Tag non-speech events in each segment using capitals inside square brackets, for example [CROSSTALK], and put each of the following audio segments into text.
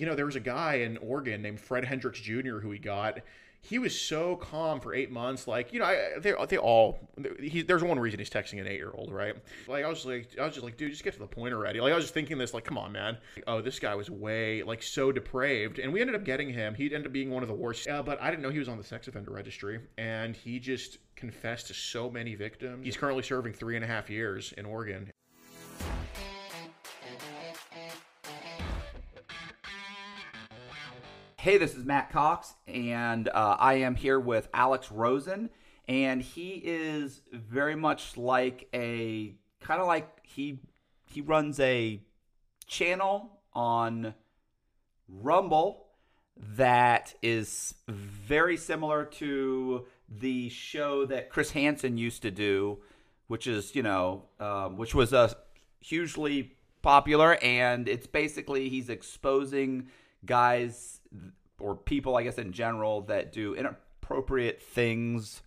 You know, there was a guy in Oregon named Fred Hendricks Jr. who he got. He was so calm for eight months. Like, you know, I, they, they all, he, there's one reason he's texting an eight year old, right? Like, I was like, I was just like, dude, just get to the point already. Like, I was just thinking this, like, come on, man. Oh, this guy was way, like, so depraved. And we ended up getting him. He ended up being one of the worst. Uh, but I didn't know he was on the sex offender registry. And he just confessed to so many victims. He's currently serving three and a half years in Oregon. Hey, this is Matt Cox, and uh, I am here with Alex Rosen, and he is very much like a kind of like he he runs a channel on Rumble that is very similar to the show that Chris Hansen used to do, which is you know um, which was a hugely popular, and it's basically he's exposing guys or people, I guess, in general that do inappropriate things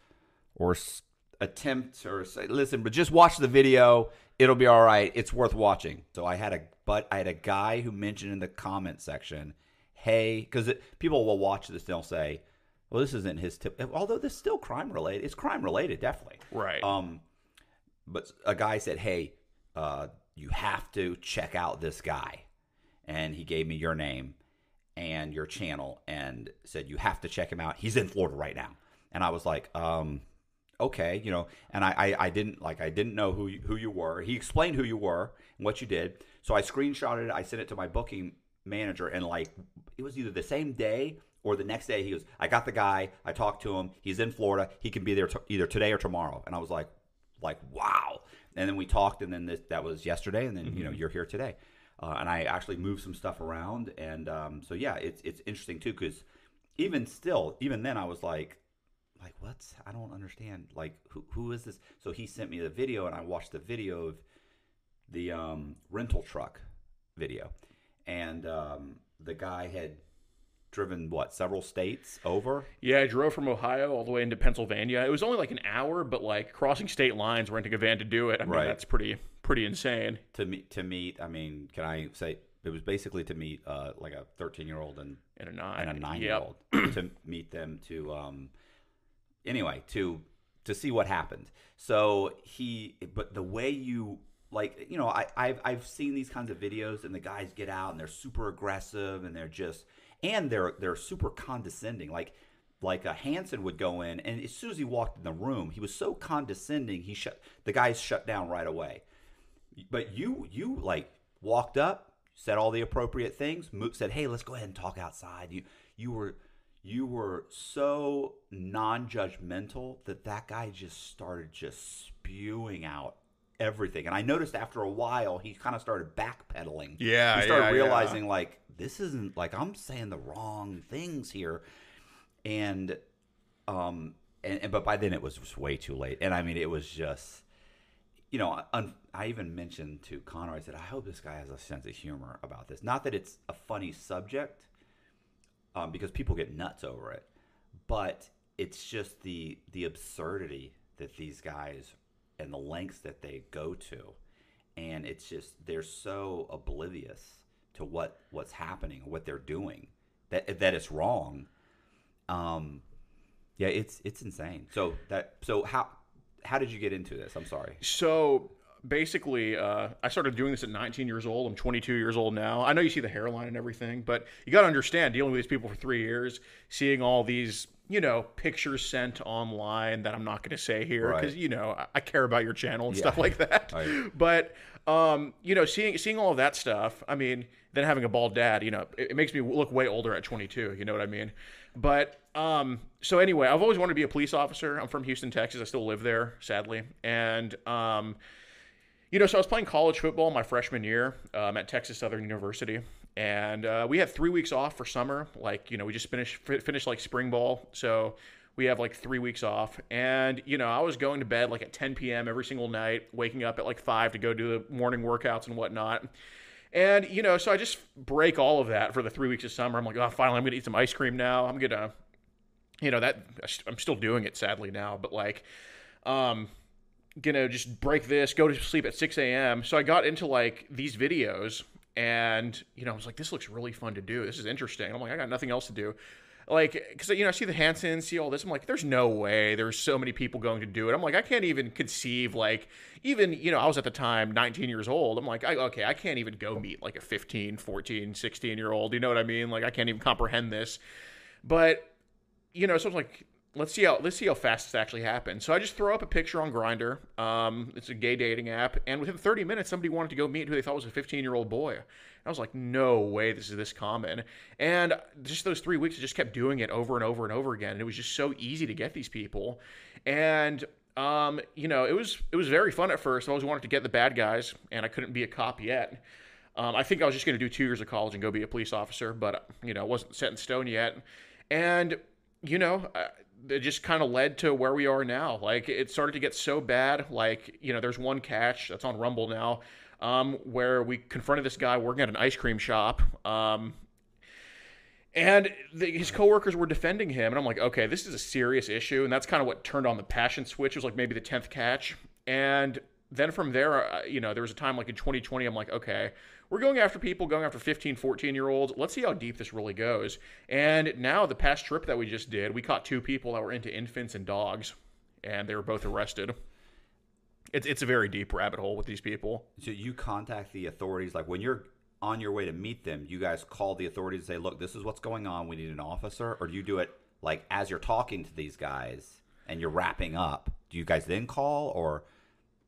or s- attempts or say, listen, but just watch the video. It'll be all right. It's worth watching. So I had a but I had a guy who mentioned in the comment section, hey, because people will watch this and they'll say, well, this isn't his tip. Although this is still crime related. It's crime related, definitely. Right. Um, but a guy said, "Hey, uh, you have to check out this guy," and he gave me your name and your channel and said you have to check him out. He's in Florida right now, and I was like, um, okay, you know, and I, I, I didn't like I didn't know who you, who you were. He explained who you were and what you did, so I screenshotted it. I sent it to my booking manager, and like it was either the same day or the next day. He goes, I got the guy. I talked to him. He's in Florida. He can be there t- either today or tomorrow. And I was like, like wow. And then we talked, and then this, that was yesterday, and then you know you're here today. Uh, and I actually moved some stuff around, and um, so yeah, it's it's interesting too because even still, even then, I was like, like what's I don't understand. Like who who is this? So he sent me the video, and I watched the video of the um, rental truck video, and um, the guy had driven what several states over. Yeah, I drove from Ohio all the way into Pennsylvania. It was only like an hour, but like crossing state lines, renting a van to do it. I mean, Right. that's pretty pretty insane. to meet to meet. I mean, can I say it was basically to meet uh, like a 13 year old and And a nine. and a nine year Yep. old [CLEARS THROAT] to meet them to um anyway to to see what happened. So he, but the way you like, you know, I I've I've seen these kinds of videos and the guys get out and they're super aggressive and they're just and they're they're super condescending like. Like a Hansen would go in, and as soon as he walked in the room, he was so condescending. He shut the guys shut down right away but you you like walked up said all the appropriate things said hey let's go ahead and talk outside. You you were you were so non-judgmental that that guy just started just spewing out everything. And i noticed after a while he kind of started backpedaling. Yeah, he started yeah, yeah. realizing like this isn't like i'm saying the wrong things here. And um and, and but by then it was just way too late. And i mean it was just you know, un- I even mentioned to Connor, I said, I hope this guy has a sense of humor about this. Not that it's a funny subject, um, because people get nuts over it, but it's just the the absurdity that these guys and the lengths that they go to, and it's just they're so oblivious to what what's happening, what they're doing, that that it's wrong. Um, yeah, it's it's insane. So that so how how did you get into this? I'm sorry. So basically, uh, I started doing this at 19 years old. I'm 22 years old now. I know you see the hairline and everything, but you got to understand dealing with these people for three years, seeing all these, you know, pictures sent online that I'm not going to say here Right. because you know I, I care about your channel and Yeah. stuff like that. Right. But um, you know, seeing seeing all of that stuff, I mean, then having a bald dad, you know, it, it makes me look way older at 22. You know what I mean? But um, so anyway, I've always wanted to be a police officer. I'm from Houston, Texas. I still live there, sadly, and um, you know, so I was playing college football my freshman year um, at Texas Southern University, and uh, we had three weeks off for summer. Like you know, we just finished fi- finished like spring ball, so we have like three weeks off. And you know, I was going to bed like at 10 p.m. every single night, waking up at like five to go do the morning workouts and whatnot. And you know, so I just break all of that for the three weeks of summer. I'm like, oh, finally, I'm gonna eat some ice cream now. I'm gonna, you know, that I'm still doing it sadly now, but like, um, gonna just break this, go to sleep at 6 a.m. So I got into like these videos, and you know, I was like, this looks really fun to do. This is interesting. I'm like, I got nothing else to do. Like, because you know, I see the Hansens, see all this. I'm like, there's no way. There's so many people going to do it. I'm like, I can't even conceive. Like, even you know, I was at the time 19 years old. I'm like, I, okay, I can't even go meet like a 15, 14, 16 year old. You know what I mean? Like, I can't even comprehend this. But you know, so I was like, let's see how let's see how fast this actually happens. So I just throw up a picture on Grindr. Um, it's a gay dating app, and within 30 minutes, somebody wanted to go meet who they thought was a 15 year old boy. I was like, no way, this is this common. And just those three weeks, I just kept doing it over and over and over again. And it was just so easy to get these people. And um, you know, it was it was very fun at first. I always wanted to get the bad guys, and I couldn't be a cop yet. Um, I think I was just going to do two years of college and go be a police officer, but you know, it wasn't set in stone yet. And you know, it just kind of led to where we are now. Like it started to get so bad. Like you know, there's one catch that's on Rumble now, um, where we confronted this guy working at an ice cream shop. Um, and the, his coworkers were defending him, and I'm like, okay, this is a serious issue, and that's kind of what turned on the passion switch. It was like maybe the tenth catch, and then from there, uh, you know, there was a time like in 2020, I'm like, okay, we're going after people, going after 15, 14 year olds. Let's see how deep this really goes. And now, the past trip that we just did, we caught two people that were into infants and dogs, and they were both arrested. It's, it's a very deep rabbit hole with these people. So you contact the authorities, like when you're on your way to meet them, you guys call the authorities and say, "Look, this is what's going on. We need an officer." Or do you do it like as you're talking to these guys and you're wrapping up? Do you guys then call, or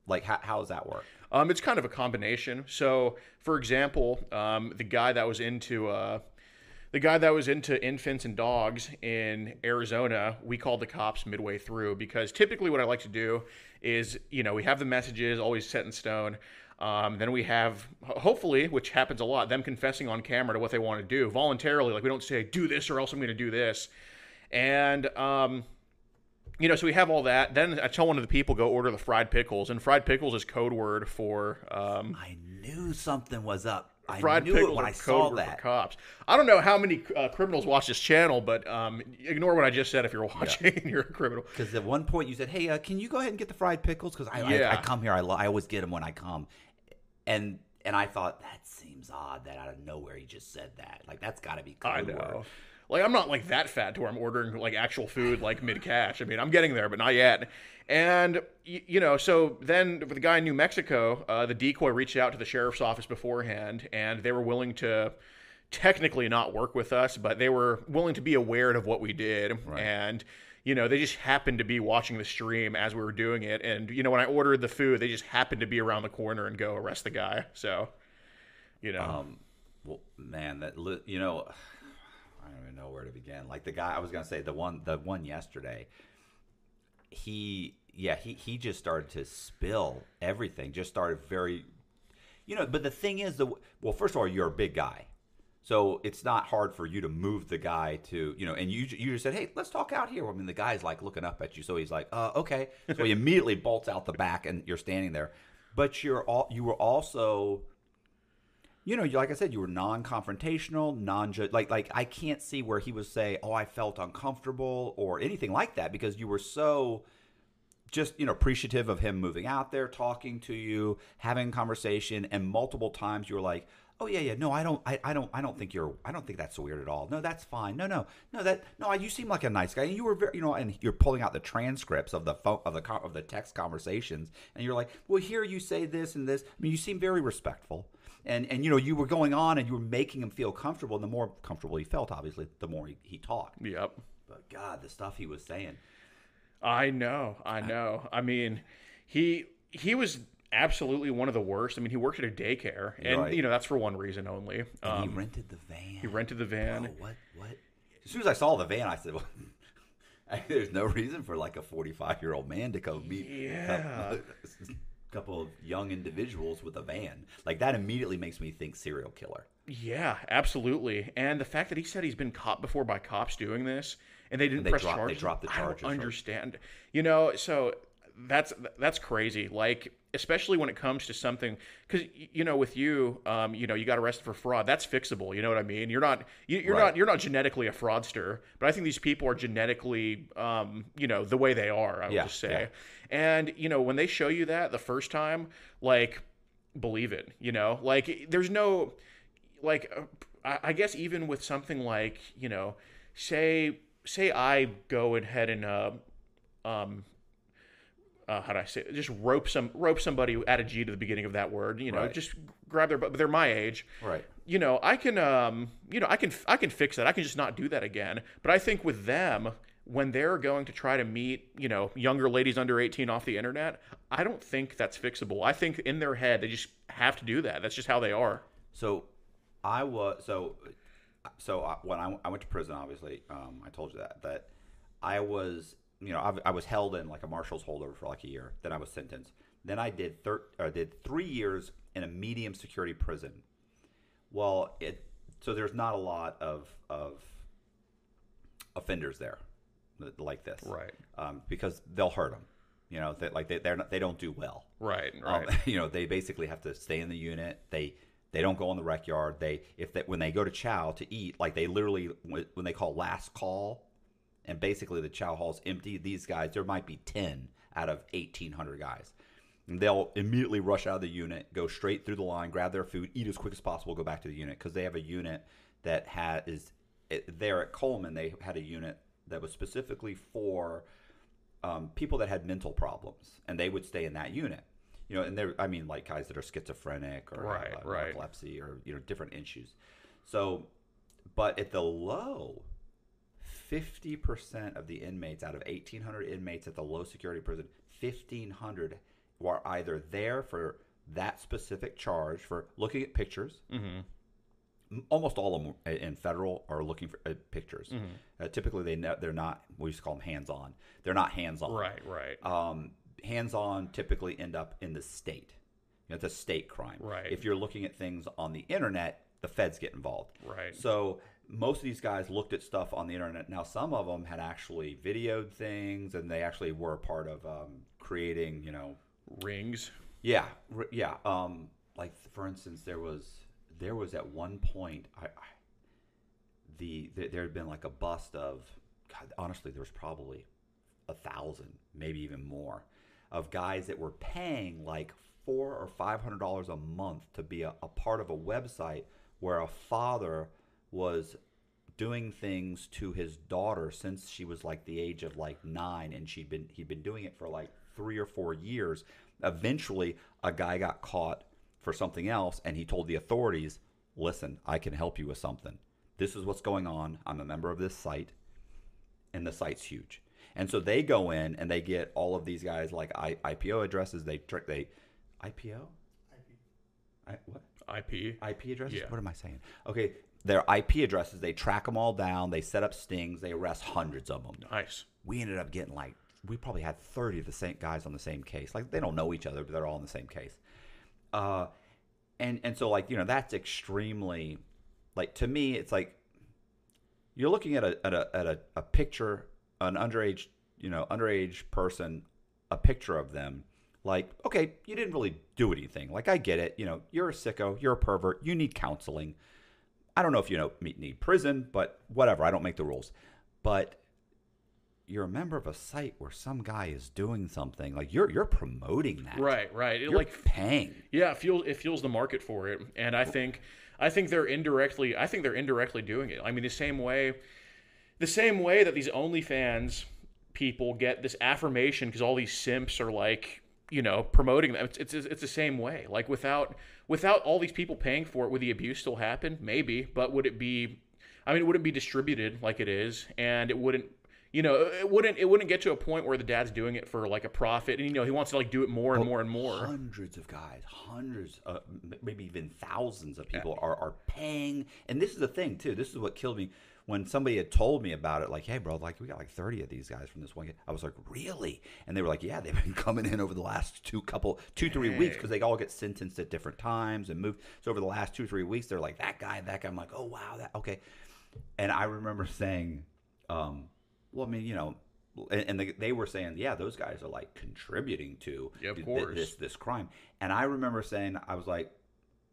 like how, how does that work? Um, it's kind of a combination. So, for example, um, the guy that was into uh, the guy that was into infants and dogs in Arizona, we called the cops midway through because typically what I like to do is, you know, we have the messages always set in stone. Um, then we have, hopefully, which happens a lot, them confessing on camera to what they want to do voluntarily. Like we don't say, do this or else I'm going to do this. And, um, you know, so we have all that. Then I tell one of the people go order the fried pickles, and fried pickles is code word for um, I knew something was up. I fried knew pickles it when I code saw word that. for cops. I don't know how many uh, criminals watch this channel, but um, ignore what I just said if you're [LAUGHS] watching and you're a criminal. Because at one point you said, "Hey, uh, can you go ahead and get the fried pickles?" Because I, I, Yeah. I come here, I, lo- I always get them when I come, and and I thought that seems odd that out of nowhere he just said that. Like that's got to be code I word. Like I'm not like that fat to where I'm ordering like actual food like mid cash. I mean, I'm getting there, but not yet. And y- you know, so then the guy in New Mexico, uh, the decoy reached out to the sheriff's office beforehand, and they were willing to technically not work with us, but they were willing to be aware of what we did. And you know, they just happened to be watching the stream as we were doing it. And you know, when I ordered the food, they just happened to be around the corner and go arrest the guy. So, you know, Um, well, man, that li- you know, don't even know where to begin. Like the guy, I was gonna say the one, the one yesterday. He, yeah, he he just started to spill everything. Just started very, you know. But the thing is, the well, first of all, you're a big guy, so it's not hard for you to move the guy to, you know. And you you just said, hey, let's talk out here. I mean, the guy's like looking up at you, so he's like, uh, okay. So he [LAUGHS] immediately bolts out the back, and you're standing there. But you're all you were also you know, like I said, you were non-confrontational, non like like I can't see where he would say, "Oh, I felt uncomfortable" or anything like that because you were so just you know appreciative of him moving out there, talking to you, having conversation, and multiple times you were like, "Oh yeah, yeah, no, I don't, I, I don't, I don't think you're, I don't think that's weird at all. No, that's fine. No, no, no, that, no, you seem like a nice guy, and you were very, you know, and you're pulling out the transcripts of the phone, of the of the text conversations, and you're like, well, here you say this and this. I mean, you seem very respectful. And, and you know you were going on and you were making him feel comfortable and the more comfortable he felt obviously the more he, he talked yep. but god the stuff he was saying I know, I know. I mean, he he was absolutely one of the worst. I mean, he worked at a daycare, and Right. you know that's for one reason only. and Um, he rented the van he rented the van. Bro, what what as soon as i saw the van i said well, [LAUGHS] there's no reason for like a 45 year old man to come meet Yeah. [LAUGHS] couple of young individuals with a van. Like that immediately makes me think serial killer. Yeah, absolutely. And the fact that he said he's been caught before by cops doing this, and they didn't they press dropped- they charges. dropped the charges. I don't right? understand. You know, so that's that's crazy. Like, especially when it comes to something, because you know, with you, um, you know, you got arrested for fraud. That's fixable. You know what I mean? You're not you, you're Right. not you're not genetically a fraudster, but I think these people are genetically, um, you know, the way they are. I would Yeah, just say. yeah. And you know, when they show you that the first time, like, believe it. You know, like, there's no like uh, I, I guess even with something like you know say say i go ahead and uh, um uh, how do I say it? just rope some rope somebody add a G to the beginning of that word you know Right. just grab their butt but they're my age Right. you know I can um you know I can I can fix that I can just not do that again but I think with them when they're going to try to meet you know younger ladies under 18 off the internet I don't think that's fixable I think in their head they just have to do that that's just how they are So I was so so I, when I, I went to prison, obviously, um, I told you that that I was you know I, I was held in like a marshal's holdover for like a year. Then I was sentenced. Then I did thir- or did three years in a medium security prison. Well, it so there's not a lot of of offenders there like this, Right. Um, because they'll hurt them. You know, that like they they're not, they don't do well. right Um, right [LAUGHS] you know, they basically have to stay in the unit. They they don't go in the rec yard. They if they when they go to chow to eat, like they literally when they call last call, and basically the chow hall's empty. These guys, there might be ten out of eighteen hundred guys. And they'll immediately rush out of the unit, go straight through the line, grab their food, eat as quick as possible, go back to the unit because they have a unit that had is it, there at Coleman. They had a unit that was specifically for um, people that had mental problems, and they would stay in that unit. You know, and there, I mean, like guys that are schizophrenic or Right, uh, right. epilepsy or you know different issues. So, but at the low, fifty percent of the inmates out of eighteen hundred inmates at the low security prison, fifteen hundred were either there for that specific charge for looking at pictures. Mm-hmm. Almost all of them in federal are looking for uh, pictures. Mm-hmm. Uh, typically, they ne- they're not. We used to call them hands on. They're not hands on right right um, hands-on typically end up in the state. You know, it's a state crime. Right. If you're looking at things on the internet, the feds get involved. Right. So most of these guys looked at stuff on the internet. Now some of them had actually videoed things, and they actually were a part of um, creating. You know, rings yeah, r- yeah. Um, like for instance, there was there was at one point I, I the, the there had been like a bust of God, honestly there was probably a thousand, maybe even more, of guys that were paying like four or five hundred dollars a month to be a, a part of a website where a father was doing things to his daughter since she was like the age of like nine and she'd been he'd been doing it for like three or four years eventually a guy got caught for something else and he told the authorities listen i can help you with something this is what's going on i'm a member of this site and the site's huge and so they go in and they get all of these guys like I, ipo addresses they trick they ipo I, what IP. IP addresses? Yeah. What am I saying? Okay, their IP addresses, they track them all down, they set up stings, they arrest hundreds of them. Nice. We ended up getting like, we probably had 30 of the same guys on the same case. Like, they don't know each other, but they're all in the same case. Uh, and, and so, like, you know, that's extremely, like, to me, it's like, you're looking at a, at a, at a, a picture, an underage, you know, underage person, a picture of them. Like, okay, you didn't really do anything. Like, I get it. You know, you're a sicko, you're a pervert, you need counseling. I don't know if you know need prison, but whatever. I don't make the rules. But you're a member of a site where some guy is doing something. Like you're you're promoting that. Right, right. It You're like paying. yeah, it fuels it fuels the market for it, and I think I think they're indirectly I think they're indirectly doing it. I mean, the same way, the same way that these OnlyFans people get this affirmation because all these simps are like you know promoting them. It's, it's it's the same way. Like without without all these people paying for it, would the abuse still happen? Maybe, but would it be? I mean, it wouldn't be distributed like it is, and it wouldn't. You know, it wouldn't it wouldn't get to a point where the dad's doing it for like a profit, and you know he wants to like do it more and more and more. Hundreds of guys, hundreds, uh, m- maybe even thousands of people are, are paying. And this is the thing too. This is what killed me when somebody had told me about it. Like, hey, bro, like we got like thirty of these guys from this one. I was like, really? And they were like, yeah, they've been [LAUGHS] coming in over the last two couple, two three weeks because they all get sentenced at different times and moved. So over the last two three weeks, they're like that guy, that guy. I'm like, oh wow, that okay. And I remember saying, um, well, I mean, you know, and, and they, they were saying, yeah, those guys are like contributing to Yeah, this this crime. And I remember saying, I was like,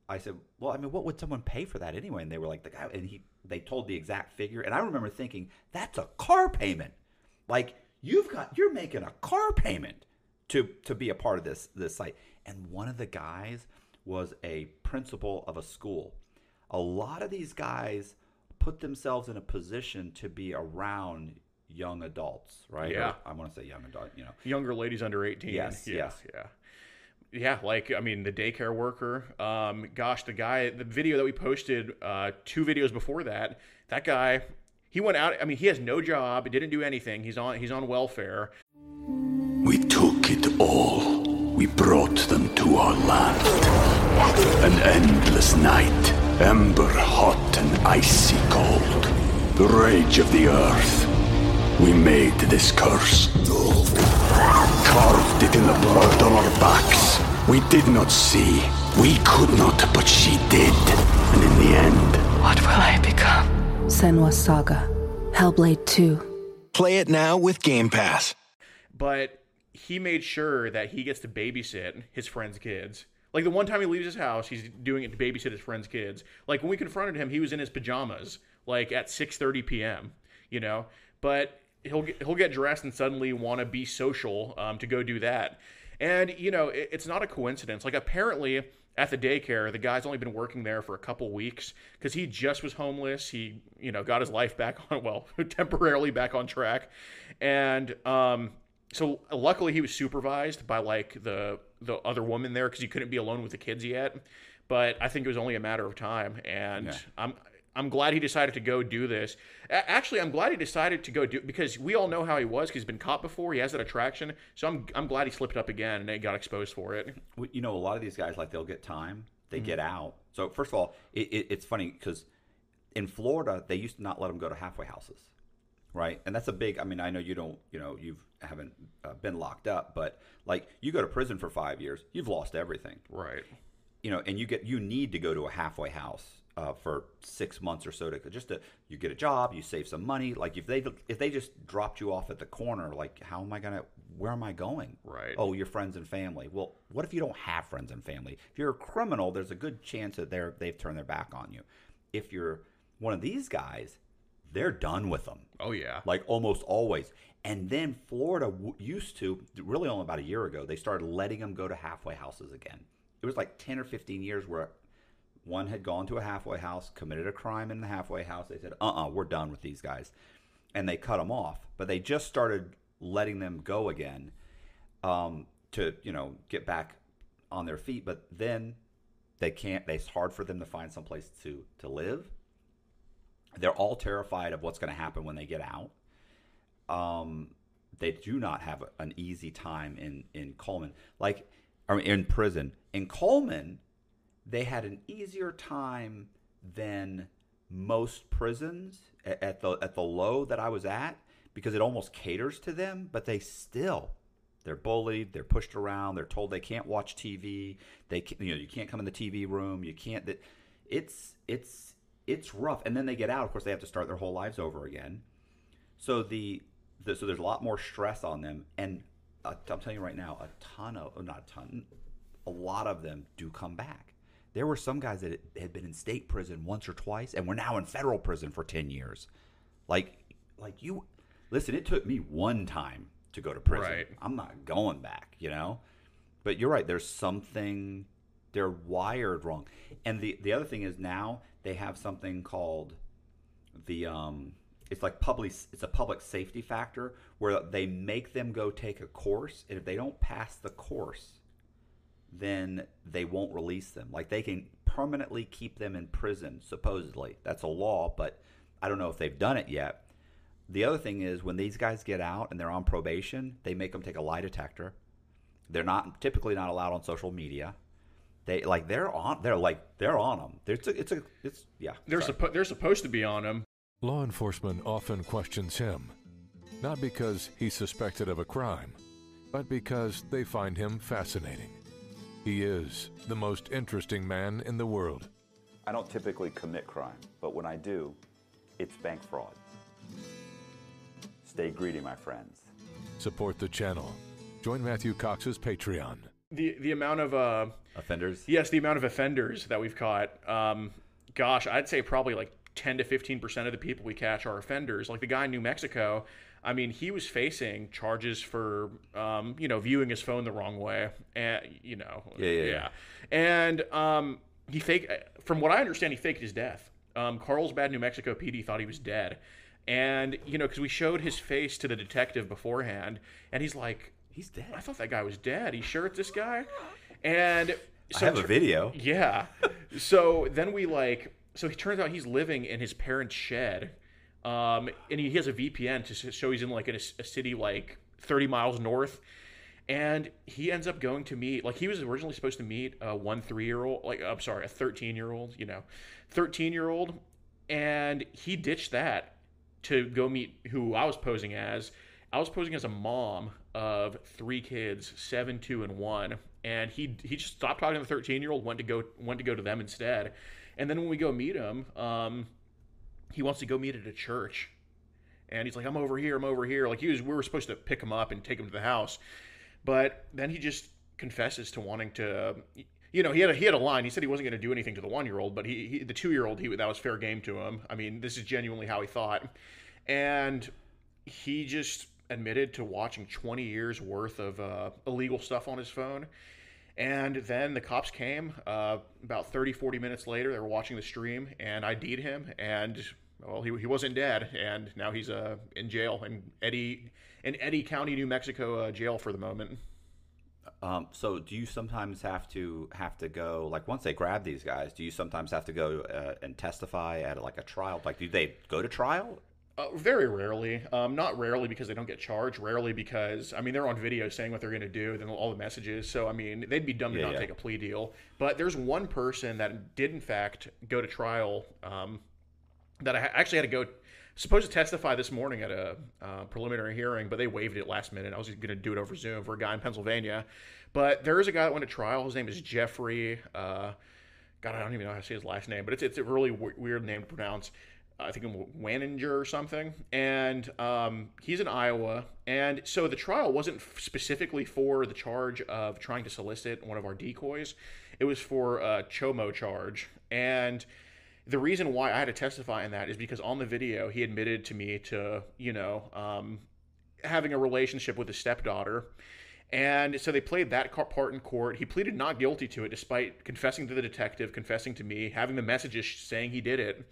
I said, well, I mean, what would someone pay for that anyway? And they were like, the guy, and he, they told the exact figure. And I remember thinking, that's a car payment. Like you've got, you're making a car payment to to be a part of this this site. And one of the guys was a principal of a school. A lot of these guys put themselves in a position to be around young adults, right? Yeah. Or I want to say young adult, you know. Younger ladies under eighteen. Yes, yeah, yes. yeah. Yeah, like I mean, the daycare worker. Um, gosh, the guy, the video that we posted, uh, two videos before that, that guy, he went out. I mean, he has no job, He didn't do anything. He's on, he's on welfare. We took it all. We brought them to our land. An endless night, ember hot and icy cold. The rage of the earth. We made this curse. Carved it in the blood on our backs. We did not see. We could not, but she did. And in the end, What will I become? Senua's Saga. Hellblade 2. Play it now with Game Pass. but he made sure that he gets to babysit his friends' kids. Like the one time he leaves his house, he's doing it to babysit his friends' kids. Like when we confronted him, he was in his pajamas, like at 6:30 p.m. You know, but he'll get, he'll get dressed and suddenly want to be social um, to go do that. And you know, it, it's not a coincidence. Like apparently at the daycare, the guy's only been working there for a couple weeks because he just was homeless. He you know got his life back [LAUGHS] on well temporarily back on track, and um, so luckily he was supervised by like the the other woman there because he couldn't be alone with the kids yet. But I think it was only a matter of time, and Yeah. I'm I'm glad he decided to go do this. A- Actually, I'm glad he decided to go do because we all know how he was because he's been caught before. He has that attraction, so I'm I'm glad he slipped up again and they got exposed for it. You know, a lot of these guys like they'll get time, they get out. So first of all, it, it, it's funny because in Florida they used to not let them go to halfway houses, right? And that's a big. I mean, I know you don't, you know, you've haven't uh, been locked up, but like you go to prison for five years, you've lost everything, Right. you know, and you get you need to go to a halfway house uh, for six months or so to just to you get a job, you save some money. Like if they if they just dropped you off at the corner, like how am I gonna? Where am I going? Right. Oh, your friends and family. Well, what if you don't have friends and family? If you're a criminal, there's a good chance that they're they've turned their back on you. If you're one of these guys, they're done with them Oh yeah. like almost always. And then Florida w- used to, really only about a year ago, they started letting them go to halfway houses again. It was like 10 or 15 years where one had gone to a halfway house, committed a crime in the halfway house. They said, uh uh-uh, uh, we are done with these guys. And they cut them off. But they just started letting them go again um, to, you know, get back on their feet. But then they can't, it's hard for them to find some place to, to live. They're all terrified of what's going to happen when they get out um, they do not have an easy time in in Coleman, like or in prison. In Coleman, they had an easier time than most prisons at the at the low that I was at because it almost caters to them. But they still they're bullied, they're pushed around, they're told they can't watch TV. They can, you know you can't come in the TV room. You can't. that It's it's it's rough. And then they get out. Of course, they have to start their whole lives over again. So the, the so there's a lot more stress on them, and uh, I'm telling you right now, a ton of not a ton, a lot of them do come back. There were some guys that had been in state prison once or twice, and were now in federal prison for ten years. Like, like you, listen. It took me one time to go to prison. Right. I'm not going back. You know, but you're right. There's something they're wired wrong, and the the other thing is now they have something called the um it's like public it's a public safety factor where they make them go take a course and if they don't pass the course then they won't release them like they can permanently keep them in prison supposedly that's a law but i don't know if they've done it yet The other thing is when these guys get out and they're on probation, they make them take a lie detector. They're not typically not allowed on social media. They like they're on. They're like they're on them. It's a, it's a it's yeah. They're sorry. suppo- they're supposed to be on them. Law enforcement often questions him, not because he's suspected of a crime, but because they find him fascinating. He is the most interesting man in the world. I don't typically commit crime, but when I do, it's bank fraud. Stay greedy, my friends. Support the channel. Join Matthew Cox's Patreon. The the amount of uh offenders. yes, the amount of offenders that we've caught. Um, gosh, I'd say probably like ten to fifteen percent of the people we catch are offenders. Like the guy in New Mexico. I mean, he was facing charges for, um, you know, viewing his phone the wrong way, and you know, Yeah, yeah, yeah. and um, he fake. From what I understand, he faked his death. Um, Carlsbad, New Mexico PD thought he was dead, and you know, because we showed his face to the detective beforehand, and he's like, He's dead. I thought that guy was dead. You sure it's this guy? And so I have a video. Yeah. so then we like. So he turns out he's living in his parents' shed, um, and he has a VPN to show he's in like a, a city like 30 miles north. And he ends up going to meet like he was originally supposed to meet a one three year old like I'm sorry a 13 year old you know 13 year old and he ditched that to go meet who I was posing as. I was posing as a mom of three kids, seven, two, and one, and he he just stopped talking to the thirteen year old, went to go went to go to them instead, and then when we go meet him, um, he wants to go meet at a church, and he's like, I'm over here, I'm over here. Like he was, we were supposed to pick him up and take him to the house, but then he just confesses to wanting to. You know, he had a, he had a line. He said he wasn't going to do anything to the one year old, but he, he the two year old he that was fair game to him. I mean, this is genuinely how he thought, and he just admitted to watching 20 years worth of uh, illegal stuff on his phone. And then the cops came uh, about 30, 40 minutes later. They were watching the stream and ID'd him. And, well, he, he wasn't dead. And now he's uh, in jail in Eddy, in Eddy County, New Mexico uh, jail for the moment. Um, so do you sometimes have to have to go like once they grab these guys? Do you sometimes have to go uh, and testify at like a trial? Like, do they go to trial? Uh, very rarely. Um, not rarely because they don't get charged. Rarely because I mean they're on video saying what they're going to do, then all the messages. So I mean they'd be dumb to Yeah, not yeah. take a plea deal. But there's one person that did in fact go to trial. Um, that I actually had to go supposed to testify this morning at a uh, preliminary hearing, but they waived it last minute. I was going to do it over Zoom for a guy in Pennsylvania, but there is a guy that went to trial. His name is Jeffrey. Uh, God, I don't even know how to say his last name, but it's it's a really w- weird name to pronounce. I think Waninger or something, and um, he's in Iowa. And so the trial wasn't specifically for the charge of trying to solicit one of our decoys; it was for a chomo charge. And the reason why I had to testify in that is because on the video he admitted to me to you know um, having a relationship with his stepdaughter. And so they played that part in court. He pleaded not guilty to it, despite confessing to the detective, confessing to me, having the messages saying he did it.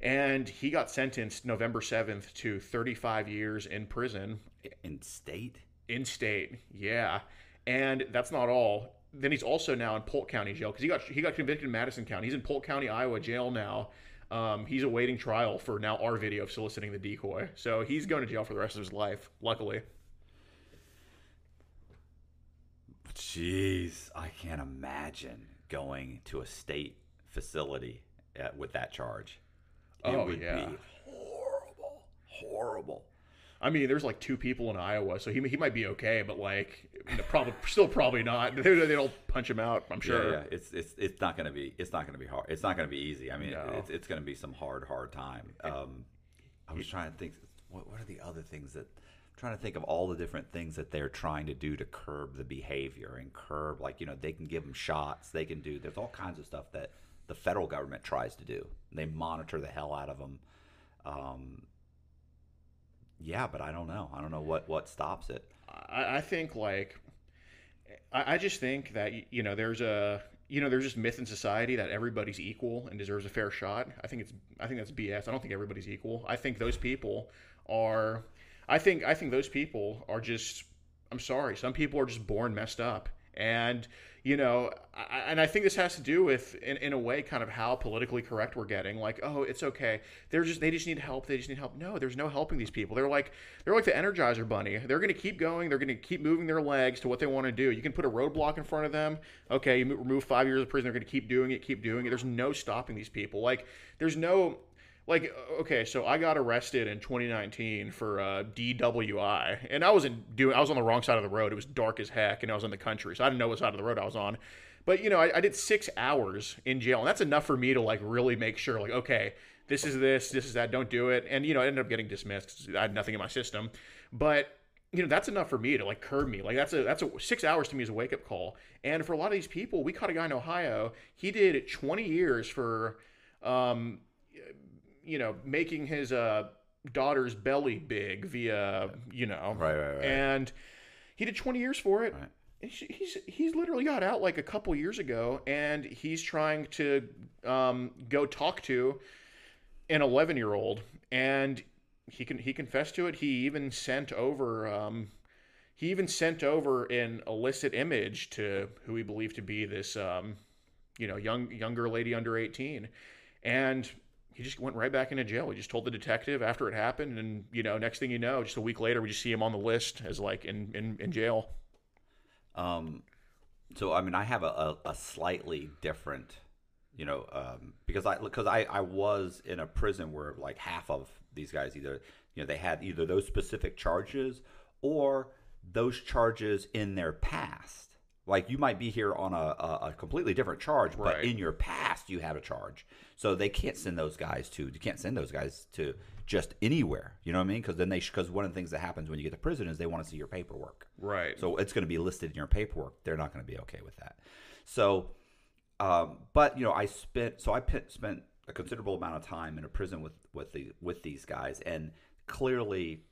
And he got sentenced November 7th to 35 years in prison In state? in state. Yeah. And that's not all. Then he's also now in Polk County jail because he got he got convicted in Madison County. He's in Polk County, Iowa jail now. Um, he's awaiting trial for now our video of soliciting the decoy. So he's going to jail for the rest of his life. Luckily, Jeez, I can't imagine going to a state facility uh, with that charge. Oh, yeah. horrible, horrible. I mean, there's like two people in Iowa, so he he might be okay, but like probably still probably not. They, they'll punch him out. I'm sure. Yeah, yeah, it's it's it's not gonna be it's not gonna be hard. It's not gonna be easy. I mean, No. it's it's gonna be some hard hard time. Um, I was trying to think. What what are the other things that? I'm trying to think of all the different things that they're trying to do to curb the behavior and curb like you know they can give them shots. They can do. There's all kinds of stuff that the federal government tries to do. They monitor the hell out of them. Um, yeah, but I don't know. I don't know what what stops it. I, I think like I, I just think that you know there's a you know there's just myth in society that everybody's equal and deserves a fair shot. I think it's I think that's BS. I don't think everybody's equal. I think those people are I think I think those people are just I'm sorry. Some people are just born messed up And you know, I, and I think this has to do with, in, in a way, kind of how politically correct we're getting. Like, oh, it's okay. They're just they just need help. They just need help. No, there's no helping these people. They're like they're like the Energizer Bunny. They're going to keep going. They're going to keep moving their legs to what they want to do. You can put a roadblock in front of them. Okay, you remove five years of prison. They're going to keep doing it, keep doing it. There's no stopping these people. Like, there's no like okay so i got arrested in 2019 for uh, dwi and i wasn't doing i was on the wrong side of the road. It was dark as heck and i was in the country so i didn't know what side of the road i was on. But you know i, I did six hours in jail and that's enough for me to like really make sure like okay this is this this is that don't do it. And you know i ended up getting dismissed i had nothing in my system. But you know that's enough for me to like curb me. Like that's a that's a six hours to me is a wake-up call. And for a lot of these people we caught a guy in ohio. He did 20 years for um you know, making his uh, daughter's belly big via, you know, Right, right, right. and he did 20 years for it. Right. He's he's literally got out like a couple years ago, and he's trying to um, go talk to an 11 year old, and he can he confessed to it. He even sent over um, he even sent over an illicit image to who he believed to be this um, you know young younger lady under 18, and he just went right back into jail. He just told the detective after it happened, and you know, next thing you know, just a week later, we just see him on the list as like in in, in jail. Um, so I mean, I have a, a, slightly different, you know, um, because I because I I was in a prison where like half of these guys either you know they had either those specific charges or those charges in their past. Like you might be here on a, a, a completely different charge, but in your past you had a charge. So they can't send those guys to you can't send those guys to just anywhere. You know what I mean? Because then they because one of the things that happens when you get to prison is they want to see your paperwork. Right. So it's going to be listed in your paperwork. They're not going to be okay with that. So, um, but you know, I spent so I spent a considerable amount of time in a prison with with the with these guys, and clearly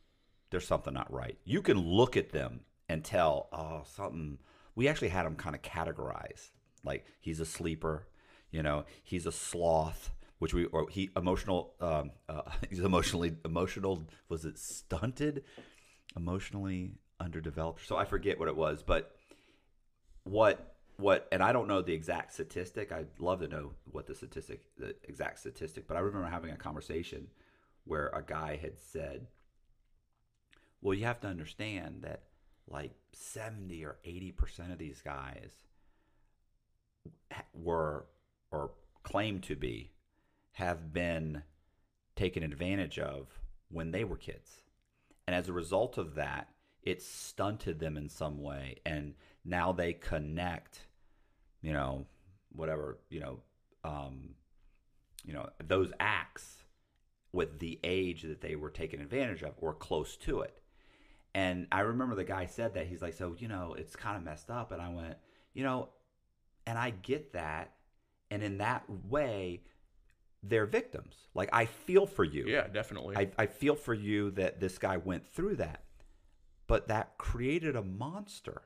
there's something not right. You can look at them and tell, oh, something. We actually had him kind of categorize like he's a sleeper, you know, he's a sloth, which we or he emotional, um, uh, [LAUGHS] he's emotionally emotional. Was it stunted? Emotionally underdeveloped. So I forget what it was, but what what and I don't know the exact statistic. I'd love to know what the statistic the exact statistic, but I remember having a conversation where a guy had said, "Well, you have to understand that like 70 or 80% of these guys were or claim to be have been taken advantage of when they were kids. And as a result of that, it stunted them in some way. And now they connect, you know, whatever, you know, um, you know, those acts with the age that they were taken advantage of or close to it. And I remember the guy said that. He's like, so, you know, it's kind of messed up. And I went, you know, and I get that. And in that way, they're victims. Like, I feel for you. yeah, definitely. I, I feel for you that this guy went through that. But that created a monster.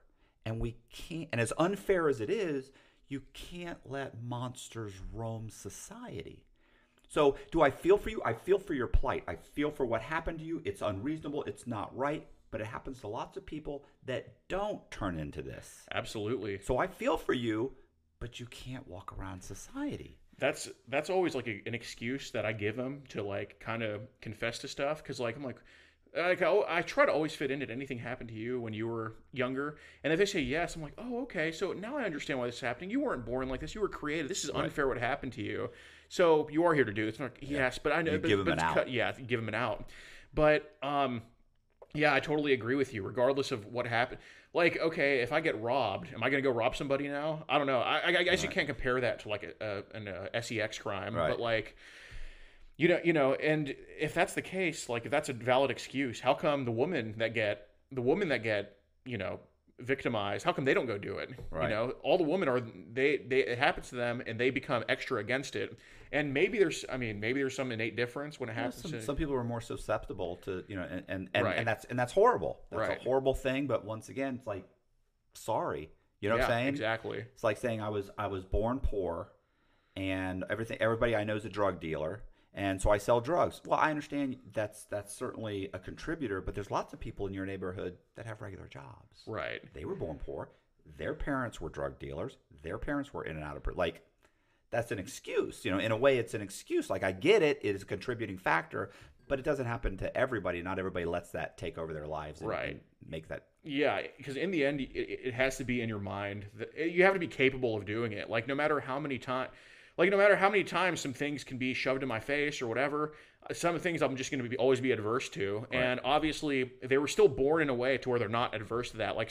And we can't, and as unfair as it is, you can't let monsters roam society. So, do I feel for you? I feel for your plight. I feel for what happened to you. It's unreasonable. It's not right. But it happens to lots of people that don't turn into this. Absolutely. So, I feel for you, but you can't walk around society. that's that's always like a, an excuse that I give them to like kind of confess to stuff because like I'm like like I, I try to always fit in. Did anything happen to you when you were younger? And if they say yes, I'm like, oh okay. So now I understand why this is happening. You weren't born like this. You were created. This is unfair what happened to you. So you are here to do this. I'm like, yes, but I know. You but, give 'em but an out. cut- yeah, give them an out. But um, yeah, I totally agree with you. Regardless of what happened, like, okay, if I get robbed, am I going to go rob somebody now? I don't know. I, I, I guess you can't compare that to like a, a an uh, sex crime, Right. but like, you know, you know, and if that's the case, like, if that's a valid excuse, how come the woman that get the woman that get you know victimized, how come they don't go do it? Right. You know, all the women are they they it happens to them and they become extra against it. And maybe there's, I mean, maybe there's some innate difference when it Yeah, happens. some, to, some people are more susceptible to you know and and, and, Right. and that's and that's horrible that's Right. a horrible thing but once again it's like sorry you know yeah, what i'm saying exactly. it's like saying i was i was born poor and everything everybody i know is a drug dealer and so i sell drugs well i understand that's that's certainly a contributor but there's lots of people in your neighborhood that have regular jobs Right. they were born poor their parents were drug dealers, their parents were in and out of. Like, that's an excuse. You know, in a way, it's an excuse. Like, I get it, it is a contributing factor, but it doesn't happen to everybody. Not everybody lets that take over their lives and, Right. and make that. Yeah, because in the end, it, it has to be in your mind. that- You have to be capable of doing it. Like no matter how many times, like no matter how many times some things can be shoved in my face or whatever, uh, some things I'm just going to be always be adverse to. And obviously, they were still born in a way to where they're not adverse to that. Like,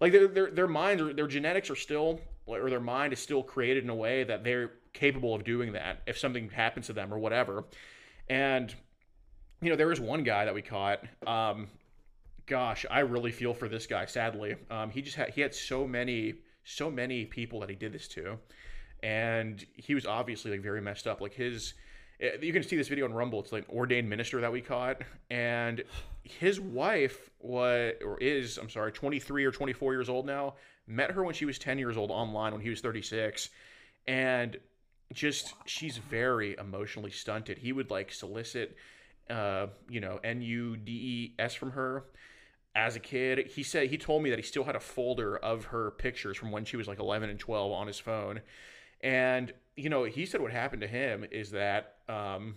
like their their their minds or their genetics are still or their mind is still created in a way that they're capable of doing that if something happens to them or whatever. And you know, there was one guy that we caught. Um, gosh, I really feel for this guy. Sadly, um, he just had he had so many so many people that he did this to, and he was obviously like very messed up. Like his, eh, you can see this video on Rumble. It's like ordained minister that we caught, and his wife was or is I'm sorry, 23 or 24 years old now. Met her when she was 10 years old online when he was 36, and just she's very emotionally stunted. He would like solicit, uh, you know, N U D E S from her as a kid. He said he told me that he still had a folder of her pictures from when she was like 11 and 12 on his phone. And you know, he said what happened to him is that um,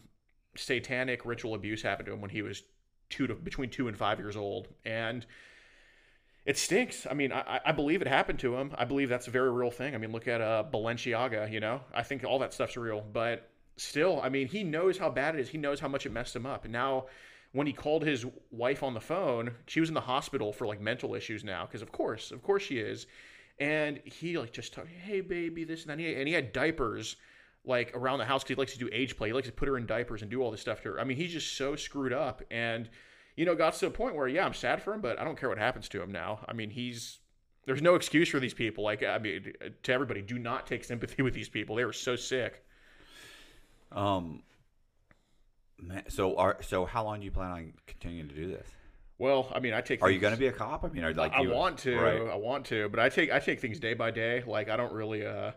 satanic ritual abuse happened to him when he was two to between two and five years old, and it stinks. I mean, I, I believe it happened to him. I believe that's a very real thing. I mean, look at uh, Balenciaga. You know, I think all that stuff's real. But still, I mean, he knows how bad it is. He knows how much it messed him up. And now, when he called his wife on the phone, she was in the hospital for like mental issues now. Because of course, of course she is. And he like just talked, hey baby, this and that. And he, had diapers like around the house because he likes to do age play. He likes to put her in diapers and do all this stuff to her. I mean, he's just so screwed up. And you know, got to a point where, yeah, I'm sad for him, but I don't care what happens to him now. I mean, he's there's no excuse for these people. Like, I mean, to everybody, do not take sympathy [LAUGHS] with these people. They were so sick. Um, man, so are so how long do you plan on continuing to do this? Well, I mean, I take. Are you going to be a cop? I mean, are like I you, want to. Right. I want to, but I take I take things day by day. Like I don't really. uh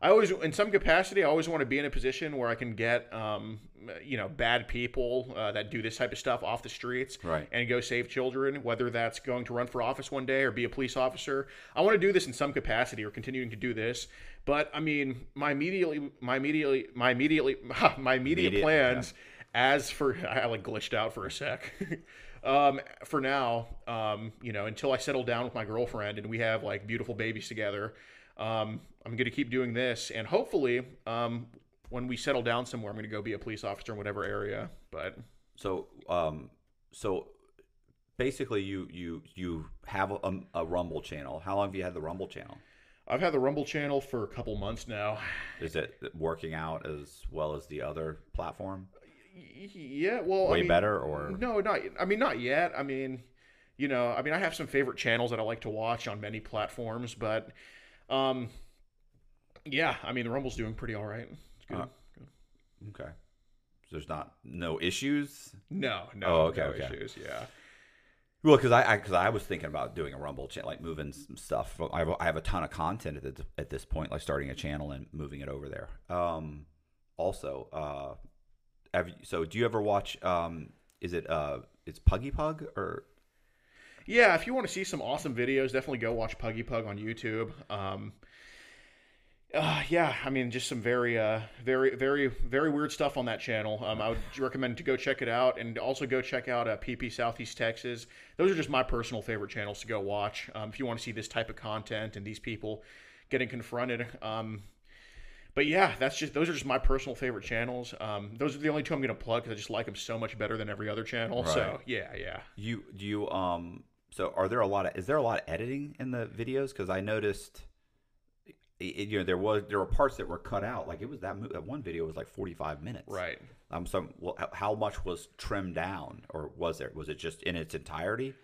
I always, in some capacity, I always want to be in a position where I can get, um, you know, bad people uh, that do this type of stuff off the streets, Right. and go save children. Whether that's going to run for office one day or be a police officer, I want to do this in some capacity or continuing to do this. But I mean, my immediately, my immediately, my immediately, [LAUGHS] my immediate Immediate, plans as for [LAUGHS] I like glitched out for a sec. [LAUGHS] um, for now, um, you know, until I settle down with my girlfriend and we have like beautiful babies together, um, I'm going to keep doing this, and hopefully, um, when we settle down somewhere, I'm going to go be a police officer in whatever area. But So, um, so basically, you you you have a, a Rumble channel. How long have you had the Rumble channel? I've had the Rumble channel for a couple months now. Is it working out as well as the other platform? Yeah, well, I Way mean, better, or no, not. I mean, not yet. I mean, you know, I mean, I have some favorite channels that I like to watch on many platforms, but, um, yeah, I mean, the Rumble's doing pretty all right. It's good. Uh, okay. So there's not no issues. no, no, Oh, okay, no okay. issues. Yeah. Well, because I because I, was thinking about doing a Rumble channel, like moving some stuff. I have, I have a ton of content at this, at this point, like starting a channel and moving it over there. Um, also, uh, have you, so do you ever watch? Um, is it uh, it's Puggy Pug or Yeah, if you want to see some awesome videos, definitely go watch Puggy Pug on YouTube. Um, uh, yeah, I mean, just some very, uh, very, very, very weird stuff on that channel. Um, I would [LAUGHS] recommend to go check it out, and also go check out uh, PP Southeast Texas. Those are just my personal favorite channels to go watch um, if you want to see this type of content and these people getting confronted. Um, but yeah, that's just those are just my personal favorite channels. Um, those are the only two I'm going to plug because I just like them so much better than every other channel. So yeah, yeah. you do you um? So are there a lot of is there a lot of editing in the videos? Because I noticed. It, you know there was there were parts that were cut out like it was that, that one video was like 45 minutes Right. um so well, how- how much was trimmed down or was there was it just in its entirety